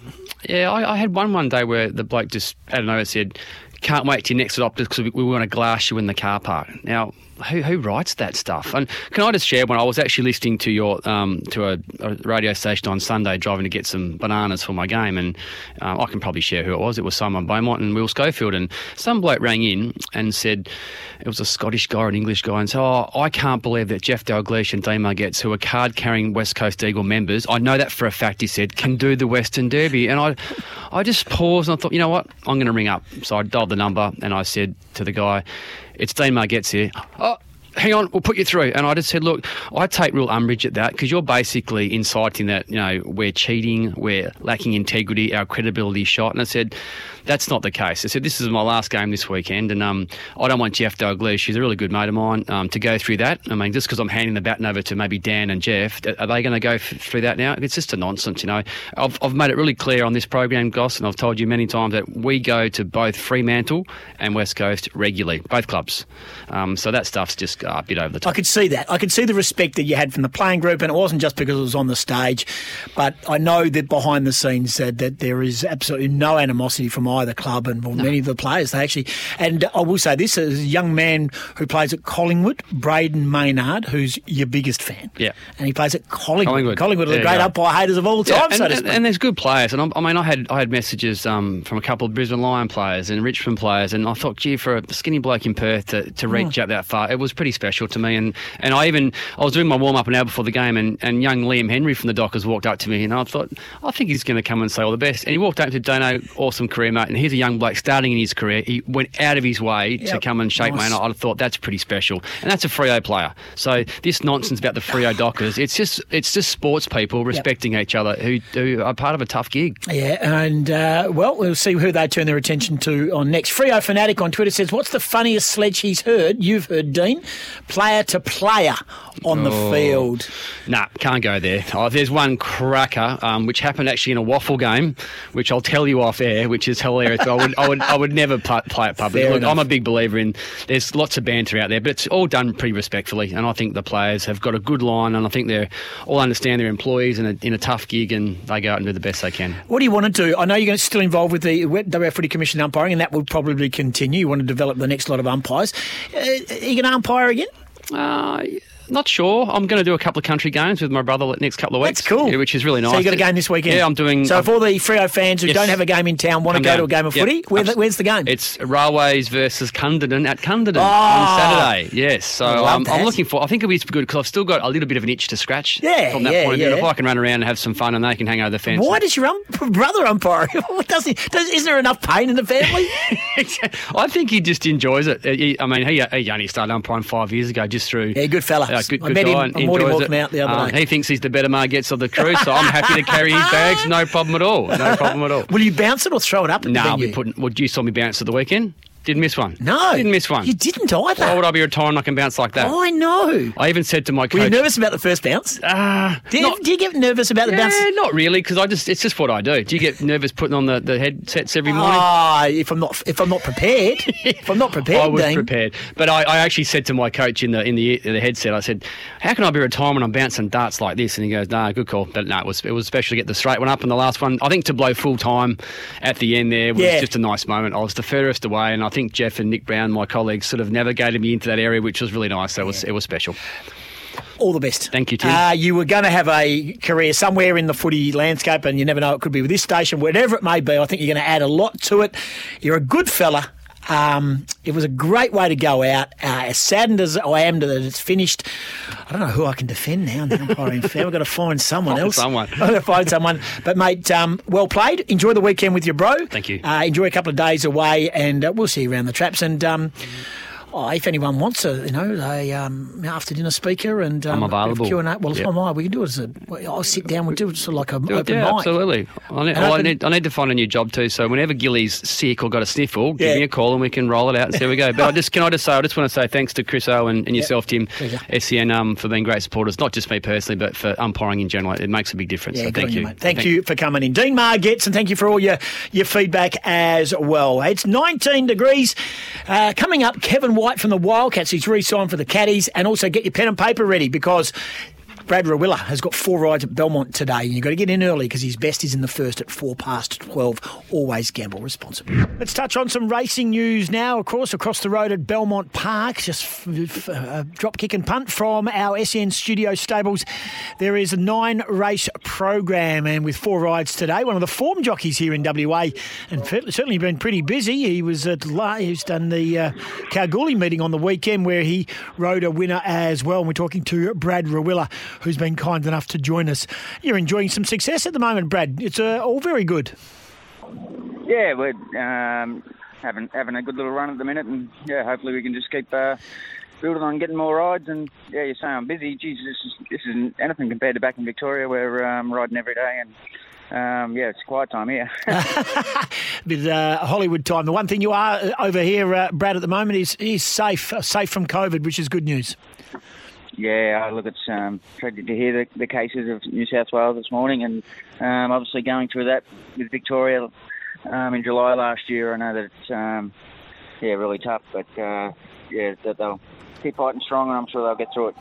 Speaker 11: Yeah, I, I had one one day where the bloke just I don't know said, "Can't wait to your next Optus because we, we want to glass you in the car park." Now, who, who writes that stuff? And can I just share one? I was actually listening to your um, to a, a radio station on Sunday, driving to get some bananas for my game, and uh, I can probably share who it was. It was Simon Beaumont and Will Schofield, and some bloke rang in and said it was a Scottish guy or an English guy, and said, "Oh, I can't believe that Jeff Dalgleish and Dean Margetts, who are card-carrying West Coast Eagle members, I know that for a fact," he said, "can do the Western Derby," and I, I just paused and I thought, you know what, I'm going to ring up. So I dialed the number and I said to the guy, "It's Dean Margetts here." Oh, hang on, we'll put you through. And I just said, look, I take real umbrage at that because you're basically inciting that, you know, we're cheating, we're lacking integrity, our credibility shot. And I said, that's not the case. I said, this is my last game this weekend, and um, I don't want Jeff Dalgleish, who's a really good mate of mine, um, to go through that. I mean, just because I'm handing the baton over to maybe Dan and Jeff, are they going to go f- through that now? It's just a nonsense, you know. I've, I've made it really clear on this program, Goss, and I've told you many times that we go to both Fremantle and West Coast regularly, both clubs. Um, so that stuff's just a bit over the top.
Speaker 2: I could see that. I could see the respect that you had from the playing group, and it wasn't just because it was on the stage. But I know that behind the scenes that, that there is absolutely no animosity from either club and from many of the players. They actually, and I will say this: as a young man who plays at Collingwood, Brayden Maynard, who's your biggest fan,
Speaker 11: Yeah.
Speaker 2: and he plays at Collingwood.
Speaker 11: Collingwood.
Speaker 2: Collingwood are the great umpire haters of all
Speaker 11: Yeah,
Speaker 2: time,
Speaker 11: and,
Speaker 2: so to speak.
Speaker 11: and there's good players, and I'm, I mean, I had I had messages um, from a couple of Brisbane Lion players and Richmond players, and I thought, gee, for a skinny bloke in Perth to, to reach
Speaker 2: Hmm.
Speaker 11: out that far, it was pretty special to me. And, and I even I was doing my warm up an hour before the game, and, and young Liam Henry from the Dockers walked up to me, and I thought I think he's going to come and say all the best. And he walked up to Dono, awesome career mate, and here's a young bloke starting in his career. He went out of his way to come and shake
Speaker 2: Nice.
Speaker 11: me, and I, thought that's pretty special. And that's a Freo player. So this nonsense about the Freo Dockers, it's just it's just sports people respecting each other who, who are part of a tough gig.
Speaker 2: Yeah, and uh, well, we'll see who they turn their attention to on next. Freo Fanatic on Twitter says, "What's the funniest sledge he's heard? You've heard Dean, player to player on the
Speaker 11: Oh.
Speaker 2: field."
Speaker 11: Nah, can't go there. Oh, there's one cracker, um, which happened actually in a WAFL game, which I'll tell you off air, which is hilarious. I would, I would, I would never pl- play it publicly. Look. I'm a big believer in. There's lots of banter out there, but it's all done pretty respectfully, and I think the players have got a good line, and I think they're all understand their employees in a, in a tough gig, and they go out and do the best they can.
Speaker 2: What do you want to do? I know you're still involved with the WA Footy Commission umpiring, and that will probably continue. You want to develop the next lot of umpires. Uh, are you going to umpire again?
Speaker 11: Uh, not sure. I'm going to do a couple of country games with my brother the next couple of weeks.
Speaker 2: That's cool.
Speaker 11: yeah, which is really nice.
Speaker 2: So you got a game this weekend.
Speaker 11: Yeah, I'm doing.
Speaker 2: So if all the Freo fans who
Speaker 11: Yes.
Speaker 2: don't have a game in town want to go
Speaker 11: down.
Speaker 2: to a game of
Speaker 11: Yep.
Speaker 2: footy, where where's the game?
Speaker 11: It's Railways versus Cunderdin at Cunderdin
Speaker 2: Ah.
Speaker 11: on Saturday. Yes, so um, I'm looking for. I think it'll be good because I've still got a little bit of an itch to scratch.
Speaker 2: Yeah,
Speaker 11: from that
Speaker 2: yeah,
Speaker 11: point of view.
Speaker 2: yeah.
Speaker 11: If I can run around and have some fun and they can hang over the fence.
Speaker 2: Why does your um, brother umpire? What does he? Does, isn't there enough pain in the family?
Speaker 11: I think he just enjoys it. He- I mean, he, he only started umpiring five years ago just through.
Speaker 2: Yeah, good fella.
Speaker 11: Uh, good,
Speaker 2: I met him
Speaker 11: guy
Speaker 2: on
Speaker 11: and
Speaker 2: Morty
Speaker 11: enjoys
Speaker 2: walking
Speaker 11: it.
Speaker 2: out the other
Speaker 11: Um,
Speaker 2: day.
Speaker 11: He thinks he's the better Margetts of the crew, so I'm happy to carry his bags. No problem at all. No problem at all.
Speaker 2: Will you bounce it or throw it up?
Speaker 11: No, I'll be putting. Well, you saw me bounce at the weekend. Didn't miss one.
Speaker 2: No,
Speaker 11: didn't miss one.
Speaker 2: You didn't either.
Speaker 11: Why would I be retiring? I can bounce like that.
Speaker 2: I know.
Speaker 11: I even said to my coach.
Speaker 2: Were you nervous about the first bounce?
Speaker 11: Ah,
Speaker 2: do, you, do you get nervous about the
Speaker 11: yeah,
Speaker 2: bounce?
Speaker 11: not really, because I just it's just what I do. Do you get nervous putting on the, the headsets every morning?
Speaker 2: Ah, if I'm not if I'm not prepared, if I'm not prepared,
Speaker 11: I was
Speaker 2: Dean.
Speaker 11: prepared, but I, I actually said to my coach in the in the in the headset, I said, "How can I be retiring when I'm bouncing darts like this?" And he goes, "No, good call." But no, it was it was special to get the straight one up. And the last one, I think to blow full time at the end there was
Speaker 2: Yeah.
Speaker 11: just a nice moment. I was the furthest away, and I think Jeff and Nick Brown, my colleagues, sort of navigated me into that area, which was really nice. So it was it was special.
Speaker 2: All the best.
Speaker 11: Thank you, Tim.
Speaker 2: Uh, you were going to have a career somewhere in the footy landscape, and you never know, it could be with this station, whatever it may be. I think you're going to add a lot to it. You're a good fella. Um, it was a great way to go out. Uh, as saddened as I am that it's finished, I don't know who I can defend now. The umpiring fair. I've got to find someone
Speaker 11: Find
Speaker 2: else.
Speaker 11: someone.
Speaker 2: I've got to find someone. But mate, um, well played. Enjoy the weekend with your bro.
Speaker 11: Thank you.
Speaker 2: Uh, enjoy a couple of days away, and uh, we'll see you around the traps. And um, oh, if anyone wants a, you know, a um, after dinner speaker and um,
Speaker 11: I'm available.
Speaker 2: Q and A, well,
Speaker 11: Yep.
Speaker 2: am I. We can do it as a. I'll sit down. We'll do it sort of like a
Speaker 11: Do it,
Speaker 2: open
Speaker 11: yeah,
Speaker 2: mic.
Speaker 11: absolutely. I need,
Speaker 2: An
Speaker 11: well, I, need, I need to find a new job too. So whenever Gilly's sick or got a sniffle,
Speaker 2: Yeah.
Speaker 11: give me a call and we can roll it out and see we go. But I just can I just say I just want to say thanks to Chris O and, and yourself, Tim,
Speaker 2: Pleasure.
Speaker 11: SEN, um, for being great supporters. Not just me personally, but for umpiring in general. It makes a big difference.
Speaker 2: Yeah,
Speaker 11: so thank
Speaker 2: on
Speaker 11: you.
Speaker 2: mate. Thank, you for coming in. Dean Margetts, and thank you for all your, your feedback as well. It's 19 degrees. Uh, coming up, Kevin White from the Wildcats. He's re signed for the Caddies. And also get your pen and paper ready because. Brad Rawiller has got four rides at Belmont today, and you've got to get in early because his best is in the first at four past 12. Always gamble responsibly. Let's touch on some racing news now. Of course, across the road at Belmont Park, just f- f- uh, drop kick and punt from our SN studio stables. There is a nine race program, and with four rides today, one of the form jockeys here in WA, and certainly been pretty busy. He was at La- he's done the uh, Kalgoorlie meeting on the weekend where he rode a winner as well. And we're talking to Brad Rawiller, who's been kind enough to join us. You're enjoying some success at the moment, Brad. It's uh, all very good.
Speaker 13: Yeah, we're um, having having a good little run at the minute, and yeah, hopefully we can just keep uh, building on getting more rides. And yeah, you say I'm busy. Geez, this is this isn't anything compared to back in Victoria, where we're um, riding every day, and um, yeah, it's quiet time here.
Speaker 2: Bit uh, Hollywood time. The one thing you are uh, over here, uh, Brad, at the moment is is safe, safe from COVID, which is good news.
Speaker 13: Yeah, look, it's um, tragic to hear the, the cases of New South Wales this morning, and um, obviously going through that with Victoria um, in July last year. I know that it's um, yeah really tough, but uh, yeah, that they'll keep fighting strong, and I'm sure they'll get through it.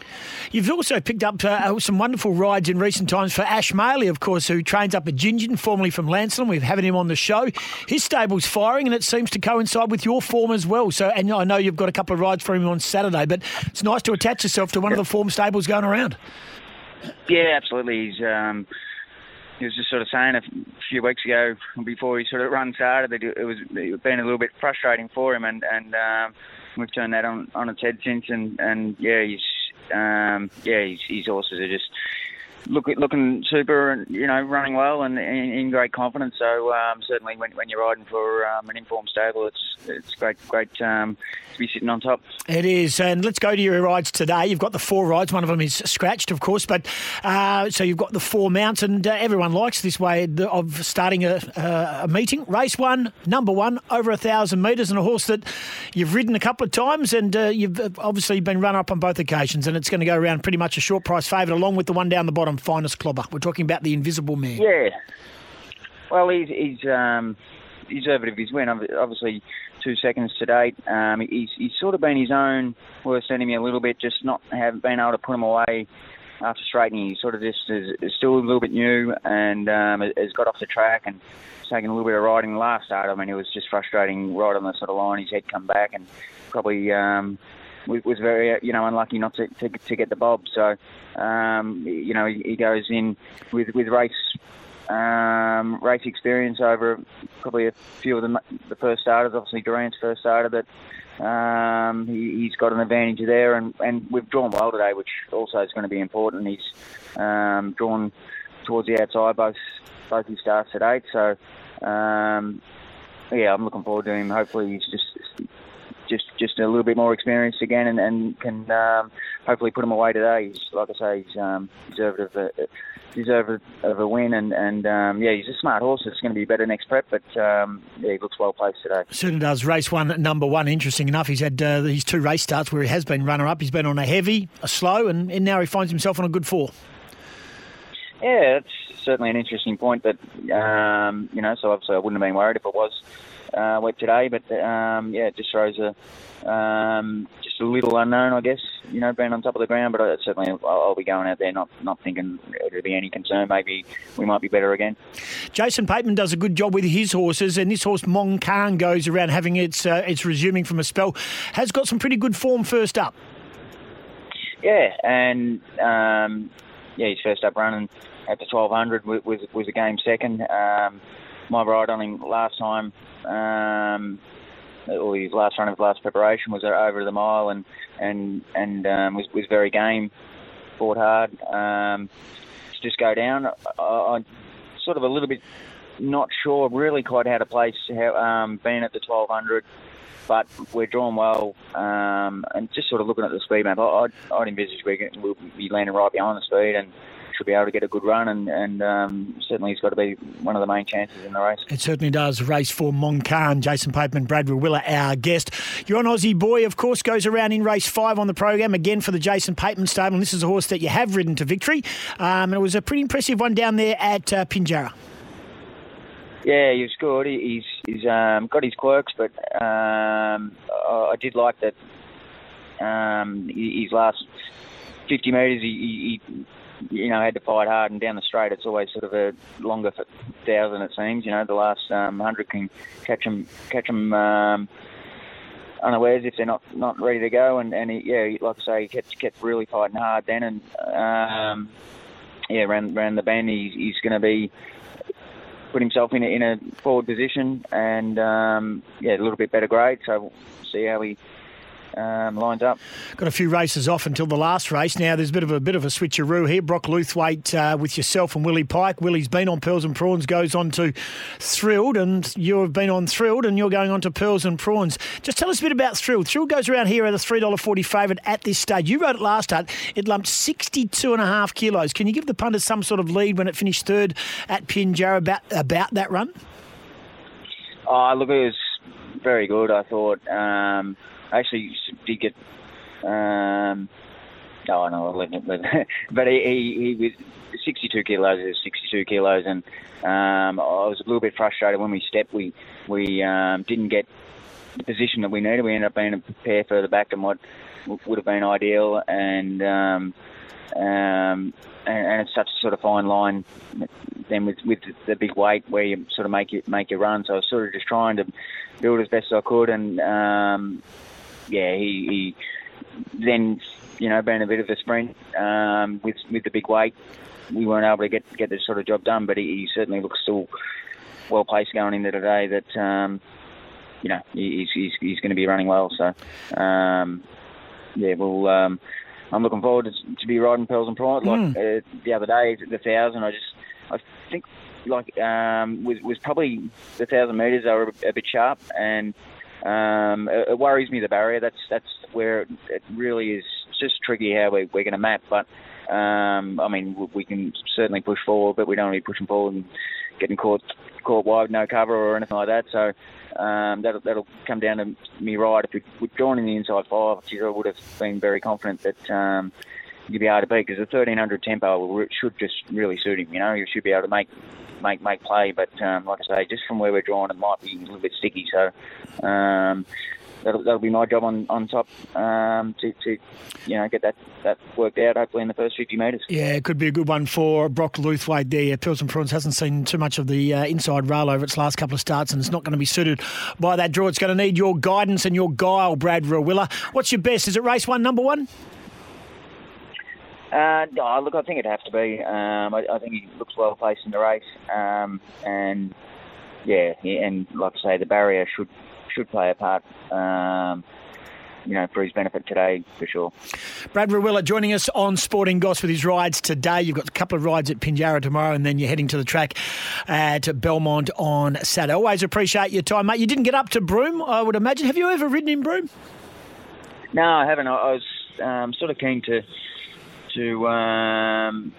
Speaker 2: You've also picked up uh, some wonderful rides in recent times for Ash Maley, of course, who trains up at Gingin, formerly from Lansdowne. We've had him on the show. His stable's firing, and it seems to coincide with your form as well. So, and I know you've got a couple of rides for him on Saturday, but it's nice to attach yourself to one of the form stables going around.
Speaker 13: Yeah, absolutely. He's um, he was just sort of saying a few weeks ago before he sort of run started that it was been a little bit frustrating for him, and and um, we've turned that on, on its head since, and, and yeah, he's um, yeah, his, his horses are just look, looking super and you know running well and in, great confidence. So um, certainly when, when you're riding for um, an informed stable, it's it's great great um, to be sitting on top.
Speaker 2: It is, and let's go to your rides today. You've got the four rides. One of them is scratched, of course, but uh, so you've got the four mounts, and uh, everyone likes this way of starting a, a, meeting. Race one, number one, over a thousand metres, and a horse that you've ridden a couple of times, and uh, you've obviously been run up on both occasions, and it's going to go around pretty much a short price favourite, along with the one down the bottom, finest clobber. We're talking about the Invisible Man.
Speaker 13: Yeah. Well, he's he's um, deserved of his win. Obviously, two seconds to date. Um, he's he's sort of been his own worst enemy a little bit, just not have been able to put him away after straightening. He sort of just is, is still a little bit new and um, has got off the track and taken a little bit of riding last start. I mean, it was just frustrating right on the sort of line. His head come back and probably. Um, was very, you know, unlucky not to, to, to get the bob. So, um, you know, he, goes in with with race um, race experience over probably a few of the, the first starters. Obviously, Durant's first starter, but um, he, he's got an advantage there, and, and we've drawn well today, which also is going to be important. He's um, drawn towards the outside both both his starts at eight, so um, yeah, I'm looking forward to him. Hopefully, he's just just just a little bit more experienced again, and, and can um, hopefully put him away today. He's, like I say, he's um, deserved of a, deserved of a win, and and um, yeah, he's a smart horse. It's going to be better next prep, but um, yeah, he looks well placed today.
Speaker 2: Certainly does. Race one, number one. Interesting enough, he's had uh, these two race starts where he has been runner up. He's been on a heavy, a slow, and, and now he finds himself on a good four.
Speaker 13: Yeah, it's certainly an interesting point. But um, you know, so obviously I wouldn't have been worried if it was uh, wet today. But um, yeah, it just shows a um, just a little unknown, I guess. You know, being on top of the ground. But I, certainly I'll, I'll be going out there, not not thinking it'll be any concern. Maybe we might be better again.
Speaker 2: Jason Pateman does a good job with his horses, and this horse Mong Khan goes around having its uh, it's resuming from a spell. Has got some pretty good form first up.
Speaker 13: Yeah, and um, yeah, his first up running at the 1200 was was, was a game second. Um, my ride on him last time, um, or his last run of last preparation was over the mile, and and and um, was was very game, fought hard. Um, just go down, I, I sort of a little bit not sure really quite how to place how um, being at the 1200 but we're drawn well, um, and just sort of looking at the speed map, I'd, I'd envisage we're, we'll be landing right behind the speed and should be able to get a good run, and, and um, certainly he's got to be one of the main chances in the race.
Speaker 2: It certainly does. Race for Moncan. Jason Pateman, Brad Willa, our guest. You're an Aussie boy, of course, goes around in race five on the program again for the Jason Pateman stable. And this is a horse that you have ridden to victory, um, and it was a pretty impressive one down there at uh, Pinjarra.
Speaker 13: Yeah, he was good. He, he's he's um, got his quirks, but um, I, I did like that. Um, his last 50 metres, he, he you know had to fight hard, and down the straight, it's always sort of a longer thousand. It seems, you know, the last um, hundred can catch them catch them um, unawares if they're not not ready to go. And and he, yeah, like I say, he kept kept really fighting hard then, and um, yeah, ran ran the bend. He's, he's going to be put himself in a, in a forward position and um, yeah, a little bit better grade. So we'll see how he um, lines up.
Speaker 2: Got a few races off until the last race. Now there's a bit of a bit of a switcheroo here. Brock Luthwaite uh, with yourself and Willie Pike. Willie's been on Pearls and Prawns, goes on to Thrilled, and you've been on Thrilled, and you're going on to Pearls and Prawns. Just tell us a bit about Thrilled. Thrilled goes around here at a three dollar forty favourite at this stage. You rode it last start. It lumped sixty two and a half kilos. Can you give the punters some sort of lead when it finished third at Pinjarra about about that run?
Speaker 13: Oh, look, it was very good. I thought. Um, actually did get. Um, no, it, let it. but he, he, he was 62 kilos is 62 kilos, and um, I was a little bit frustrated when we stepped. We we um, didn't get the position that we needed. We ended up being a pair further back than what would have been ideal, and um, um, and, and it's such a sort of fine line then with with the big weight where you sort of make it make your run. So I was sort of just trying to build as best as I could, and um, yeah, he, he then you know being a bit of a sprint um, with with the big weight, we weren't able to get get this sort of job done. But he, he certainly looks still well placed going into today. That um, you know, he- he's he's, he's going to be running well. So, um, yeah, well, um, I'm looking forward to, to be riding Pearls and Pride. Like uh, the other day, the thousand, I just I think like um, was was probably the thousand meters. They were a, a bit sharp, and um, it, it worries me the barrier. That's that's where it really is just tricky how we, we're going to map. But um, I mean, we, we can certainly push forward, but we don't want to be pushing forward and getting caught caught wide, no cover or anything like that. So um, that'll that'll come down to me ride. If we join in the inside five, I would have been very confident that. Um, you'd be able to beat because the 1300 tempo should just really suit him. You know, you should be able to make make make play. But um, like I say, just from where we're drawn, it might be a little bit sticky. So um, that'll, that'll be my job on on top um, to, to you know get that that worked out. Hopefully in the first 50 metres.
Speaker 2: Yeah, it could be a good one for Brock Luthwaite there. Pills and hasn't seen too much of the uh, inside rail over its last couple of starts and it's not going to be suited by that draw. It's going to need your guidance and your guile, Brad Rawiller. What's your best? Is it race one, number one?
Speaker 13: Uh, no, look, I think it'd have to be. Um, I, I think he looks well placed in the race, um, and yeah, and like I say, the barrier should should play a part. Um, you know, for his benefit today, for sure.
Speaker 2: Brad Rawiller joining us on Sporting Goss with his rides today. You've got a couple of rides at Pinjarra tomorrow, and then you're heading to the track at Belmont on Saturday. Always appreciate your time, mate. You didn't get up to Broome, I would imagine. Have you ever ridden in Broome?
Speaker 13: No, I haven't. I, I was um, sort of keen to to um,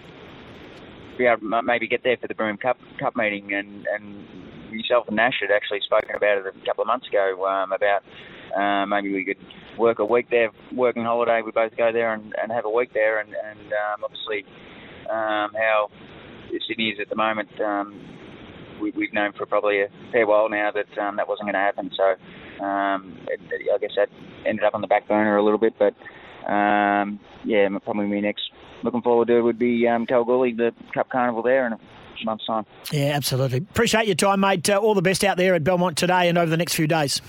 Speaker 13: be able to maybe get there for the Broome Cup Cup meeting, and and yourself and Nash had actually spoken about it a couple of months ago um, about uh, maybe we could work a week there, working holiday. We both go there and, and have a week there, and and um, obviously um, how Sydney is at the moment. Um, we, we've known for probably a fair while now that um, that wasn't going to happen. So um, it, I guess that ended up on the back burner a little bit. But um, yeah, probably me next looking forward to it would be um, Kalgoorlie, the Cup Carnival there in a month's time.
Speaker 2: Yeah, absolutely. Appreciate your time, mate. Uh, all the best out there at Belmont today and over the next few days.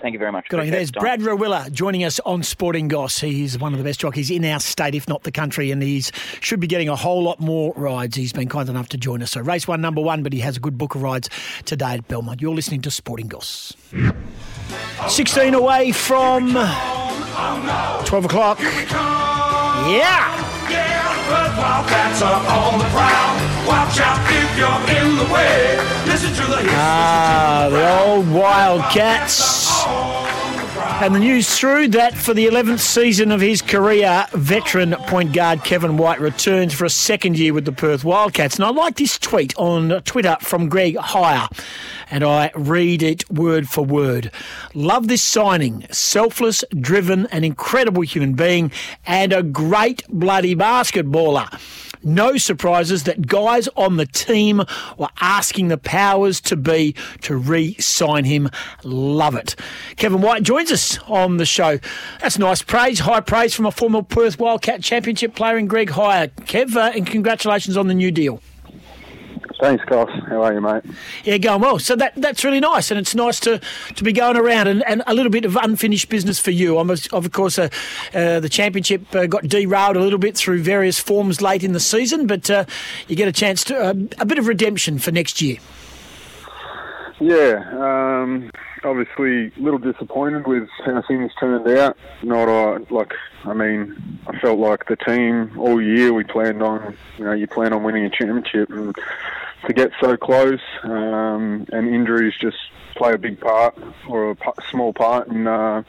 Speaker 13: Thank you very much.
Speaker 2: Good on you. There's
Speaker 13: time.
Speaker 2: Brad Rawiller joining us on Sporting Goss. He's one of the best jockeys in our state, if not the country, and he's should be getting a whole lot more rides. He's been kind enough to join us. So race one, number one, but he has a good book of rides today at Belmont. You're listening to Sporting Goss. 16 away from 12 o'clock. Yeah!
Speaker 5: Wildcats are on the prowl. Watch out if you're in the way. Listen to the
Speaker 2: Ah, the old Wildcats. And the news through that for the 11th season of his career, veteran point guard Kevin White returns for a second year with the Perth Wildcats. And I like this tweet on Twitter from Greg Hire, and I read it word for word. Love this signing. Selfless, driven, an incredible human being, and a great bloody basketballer. No surprises that guys on the team were asking the powers to be to re sign him. Love it. Kevin White joins us on the show. That's nice praise, high praise from a former Perth Wildcat Championship player in Greg Hire. Kev, uh, and congratulations on the new deal.
Speaker 14: Thanks, Goss. How are you, mate?
Speaker 2: Yeah, going well. So that that's really nice, and it's nice to, to be going around and, and a little bit of unfinished business for you. I'm, of course, uh, uh, the championship uh, got derailed a little bit through various forms late in the season, but uh, you get a chance to uh, a bit of redemption for next year.
Speaker 14: Yeah, um, obviously a little disappointed with how things turned out. Not uh, like, I mean, I felt like the team all year we planned on, you know, you plan on winning a championship, and to get so close, um, and injuries just play a big part or a small part in. Uh,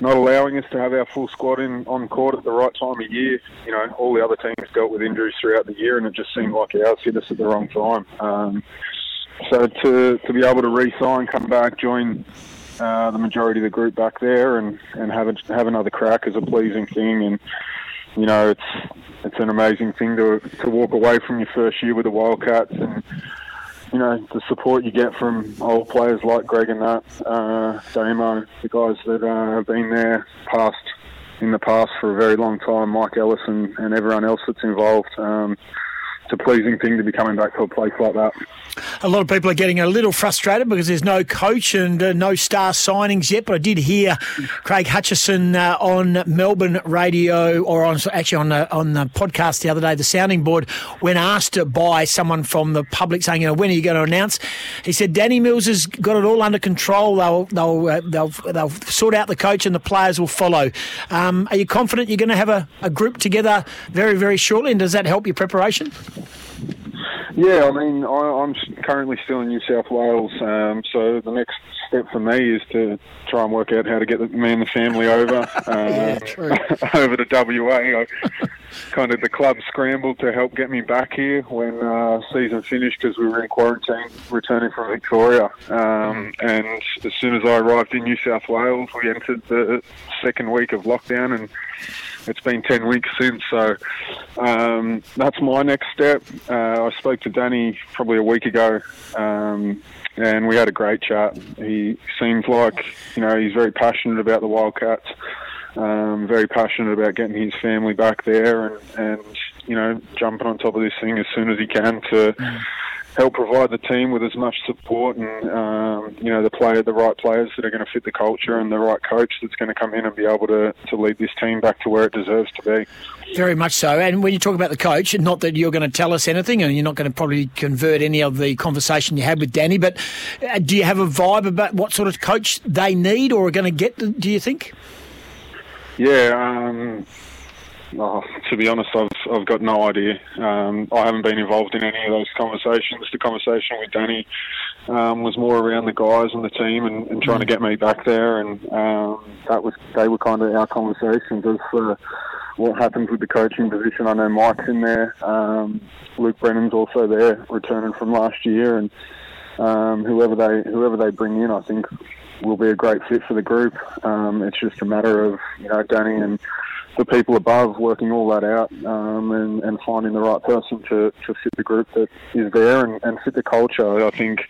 Speaker 14: not allowing us to have our full squad in on court at the right time of year. You know, all the other teams dealt with injuries throughout the year, and it just seemed like ours hit us at the wrong time. Um, so to to be able to re-sign, come back, join uh, the majority of the group back there, and and have a, have another crack is a pleasing thing. And you know, it's it's an amazing thing to to walk away from your first year with the Wildcats and. You know the support you get from old players like Greg and that, uh, Damo, the guys that uh, have been there past in the past for a very long time, Mike Ellis and, and everyone else that's involved. Um, it's a pleasing thing to be coming back to a place like that.
Speaker 2: A lot of people are getting a little frustrated because there's no coach and uh, no star signings yet. But I did hear Craig Hutchison uh, on Melbourne radio, or on actually on the, on the podcast the other day, the sounding board, when asked by someone from the public saying, "You know, when are you going to announce?" He said, "Danny Mills has got it all under control. They'll they'll uh, they'll, they'll sort out the coach and the players will follow." Um, are you confident you're going to have a, a group together very very shortly? And does that help your preparation? people.
Speaker 14: Yeah, I mean, I, I'm currently still in New South Wales, um, so the next step for me is to try and work out how to get the, me and the family over um, over to WA. I, kind of the club scrambled to help get me back here when uh, season finished because we were in quarantine returning from Victoria. Um, and as soon as I arrived in New South Wales, we entered the second week of lockdown and it's been 10 weeks since, so um, that's my next step. Uh, I spoke to Danny probably a week ago, um, and we had a great chat. He seems like, you know, he's very passionate about the Wildcats, um, very passionate about getting his family back there and, and, you know, jumping on top of this thing as soon as he can to help provide the team with as much support and um, you know the player, the right players that are going to fit the culture, and the right coach that's going to come in and be able to, to lead this team back to where it deserves to be.
Speaker 2: Very much so. And when you talk about the coach, not that you're going to tell us anything, and you're not going to probably convert any of the conversation you had with Danny, but uh, do you have a vibe about what sort of coach they need or are going to get? Do you think?
Speaker 14: Yeah, um, oh, to be honest, I've I've got no idea. Um, I haven't been involved in any of those conversations. The conversation with Danny um, was more around the guys and the team and, and trying to get me back there, and um, that was they were kind of our conversations as for what happens with the coaching position. I know Mike's in there. Um, Luke Brennan's also there, returning from last year, and um, whoever they whoever they bring in, I think will be a great fit for the group. Um, it's just a matter of you know Danny and the people above working all that out um, and, and finding the right person to, to fit the group that is there and, and fit the culture. I think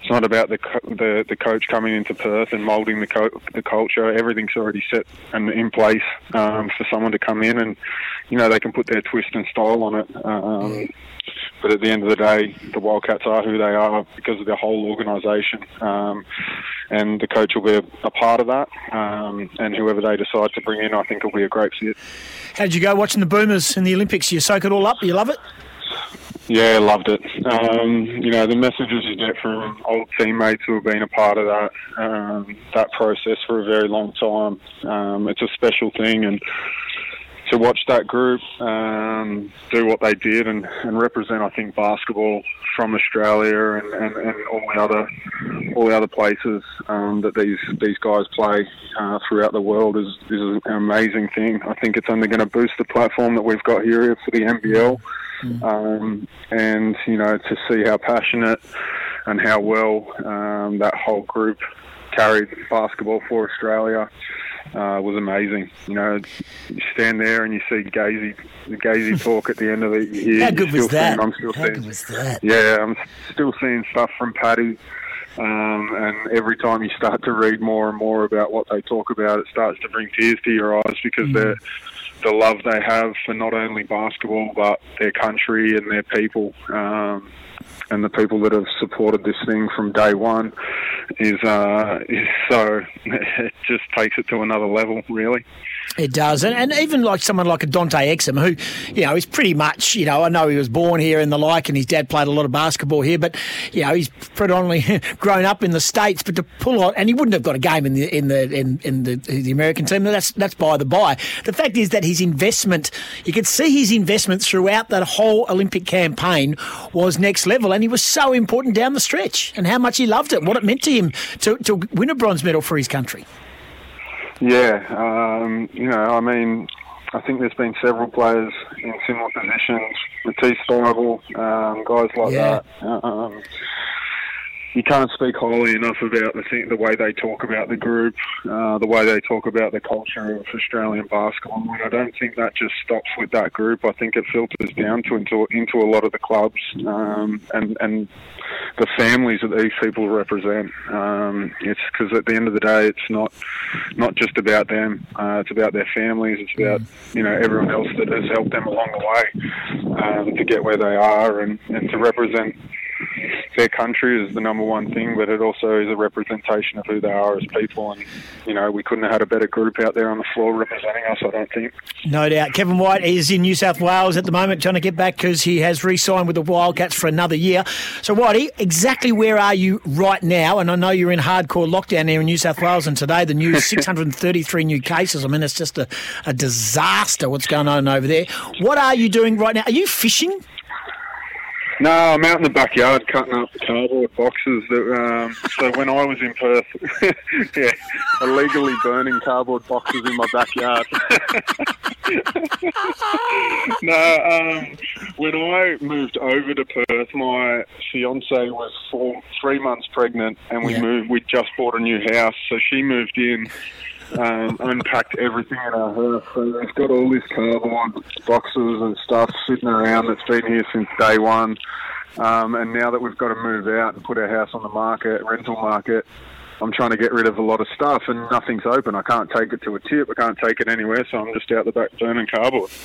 Speaker 14: it's not about the co- the, the coach coming into Perth and moulding the co- the culture. Everything's already set and in place um, for someone to come in and you know they can put their twist and style on it. Um, but at the end of the day, the Wildcats are who they are because of their whole organisation, um, and the coach will be a, a part of that. Um, and whoever they decide to bring in, I think will be a great fit.
Speaker 2: How did you go watching the Boomers in the Olympics? You soak it all up? You love it?
Speaker 14: Yeah, loved it. Um, you know, the messages you get from old teammates who have been a part of that um, that process for a very long time. Um, it's a special thing, and to watch that group um, do what they did and, and represent, I think, basketball from Australia and, and, and all the other all the other places um, that these these guys play uh, throughout the world is, is an amazing thing. I think it's only going to boost the platform that we've got here for the NBL. Um, and you know to see how passionate and how well um, that whole group carried basketball for Australia uh, was amazing. You know, you stand there and you see Gazy, the Gazy talk at the end of the year.
Speaker 2: How good was that?
Speaker 14: Seeing, I'm still
Speaker 2: How
Speaker 14: seeing,
Speaker 2: good was that?
Speaker 14: Yeah, I'm still seeing stuff from Paddy. Um, and every time you start to read more and more about what they talk about, it starts to bring tears to your eyes because they're the love they have for not only basketball but their country and their people. Um, and the people that have supported this thing from day one is uh, is so it just takes it to another level, really.
Speaker 2: It does, and, and even like someone like a Dante Exum, who, you know, is pretty much, you know, I know he was born here and the like, and his dad played a lot of basketball here, but you know, he's predominantly grown up in the states. But to pull on, and he wouldn't have got a game in the in the in, in the, the American team. That's that's by the by. The fact is that his investment, you could see his investment throughout that whole Olympic campaign was next level, and he was so important down the stretch, and how much he loved it, what it meant to him to to win a bronze medal for his country.
Speaker 14: Yeah, um, you know, I mean, I think there's been several players in similar positions, Matisse Thybulle, um, guys like
Speaker 2: Yeah.
Speaker 14: that. Um, you can't speak highly enough about the thing, the way they talk about the group, uh, the way they talk about the culture of Australian basketball. And I don't think that just stops with that group. I think it filters down to into into a lot of the clubs um, and and the families that these people represent. Um, it's because at the end of the day, it's not not just about them. Uh, it's about their families. It's about you know everyone else that has helped them along the way um, to get where they are and, and to represent their country is the number one thing, but it also is a representation of who they are as people. And you know, we couldn't have had a better group out there on the floor representing us. I don't think.
Speaker 2: No doubt. Kevin White is in New South Wales at the moment, trying to get back because he has re-signed with the Wildcats for another year. So, Whitey, exactly where are you right now? And I know you're in hardcore lockdown there in New South Wales, and today the news 633 new cases. I mean, it's just a, a disaster what's going on over there. What are you doing right now? Are you fishing?
Speaker 14: No, I'm out in the backyard cutting up the cardboard boxes. That, um, so when I was in Perth, yeah, illegally burning cardboard boxes in my backyard. no, um, when I moved over to Perth, my fiance was four, three months pregnant, and we
Speaker 15: Yeah.
Speaker 14: moved. We just bought a new house, so she moved in. Um, unpacked everything in our house. So we've got all this cardboard boxes and stuff sitting around that's been here since day one. Um, and now that we've got to move out and put our house on the market, rental market, I'm trying to get rid of a lot of stuff and nothing's open. I can't take it to a tip. I can't take it anywhere, so I'm just out the back burning cardboard.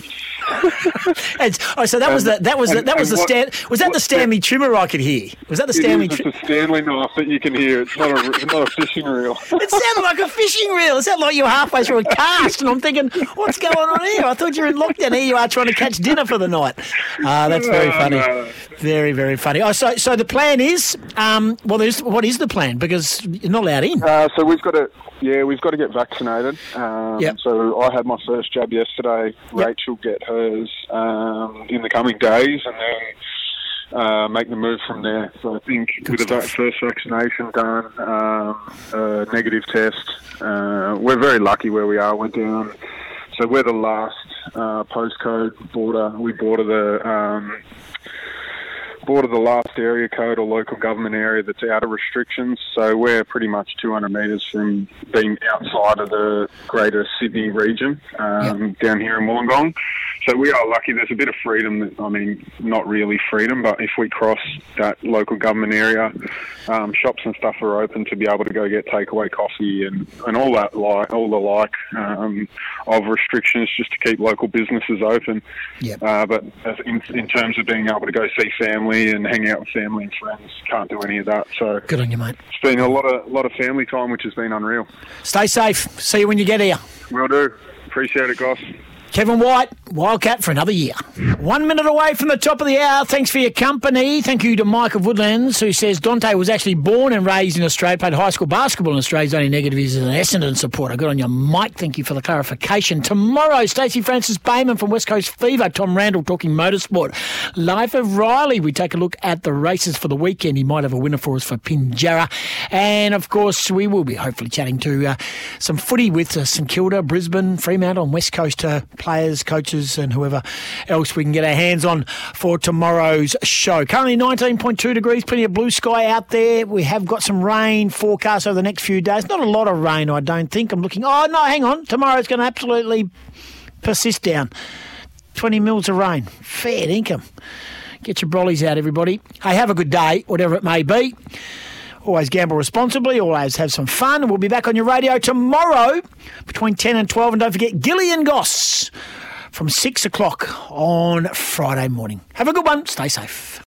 Speaker 2: And, oh, so that was the that was the, that was the
Speaker 14: and what-
Speaker 2: Stan, was that the Stanley trimmer I could hear? Was that the Stanley?
Speaker 14: is,
Speaker 2: Tri-
Speaker 14: it's a Stanley knife that you can hear. It's not a, it's not a fishing reel.
Speaker 2: It sounded like a fishing reel. It sounded like you were halfway through a cast, and I'm thinking, what's going on here? I thought you were in lockdown. Here you are trying to catch dinner for the night. Ah, that's very funny.
Speaker 14: no.
Speaker 2: Very, very funny. Oh, so so the plan is, um, well, there's what is the plan? Because you're not allowed in.
Speaker 14: Uh, so we've got to, yeah, we've got to get vaccinated. Um,
Speaker 2: Yep.
Speaker 14: So I had my first jab yesterday. Rachel get hers um, in the coming days, and then uh, make the move from there. So I think with the va- first vaccination done, um, a negative test, uh, we're very lucky where we are. We're down. So we're the last uh, postcode border. We border the. Border the last area code or local government area that's out of restrictions. So we're pretty much 200 metres from being outside of the greater Sydney region um, down here in Wollongong. So we are lucky. There's a bit of freedom. I mean, not really freedom, but if we cross that local government area, um, shops and stuff are open to be able to go get takeaway coffee and, and all that like all the like um, of restrictions just to keep local businesses open.
Speaker 2: Yep.
Speaker 14: Uh, but in, in terms of being able to go see family and hang out with family and friends, can't do any of that. So
Speaker 2: Good on you, mate.
Speaker 14: it's been a lot of lot of family time, which has been unreal.
Speaker 2: Stay safe. See you when you get here.
Speaker 14: Will do. Appreciate it, Goss.
Speaker 2: Kevin White, Wildcat for another year. One minute away from the top of the hour. Thanks for your company. Thank you to of Woodlands, who says Dante was actually born and raised in Australia, played high school basketball in Australia. His only negative is an Essendon supporter. Good on your Mike. Thank you for the clarification. Tomorrow, Stacey Francis Bayman from West Coast Fever, Tom Randall talking motorsport. Life of Riley, we take a look at the races for the weekend. He might have a winner for us for Pinjarra. And of course, we will be hopefully chatting to uh, some footy with uh, St Kilda, Brisbane, Fremantle, and West Coast uh, players, coaches, and whoever else we can get our hands on for tomorrow's show. Currently 19.2 degrees, plenty of blue sky out there. We have got some rain forecast over the next few days. Not a lot of rain, I don't think. I'm looking. Oh, no, hang on. Tomorrow's going to absolutely persist down. 20 mils of rain. Fair income. Get your brollies out, everybody. Hey, have a good day, whatever it may be. Always gamble responsibly, always have some fun. We'll be back on your radio tomorrow between 10 and 12. And don't forget Gilly and Goss from 6 o'clock on Friday morning. Have a good one. Stay safe.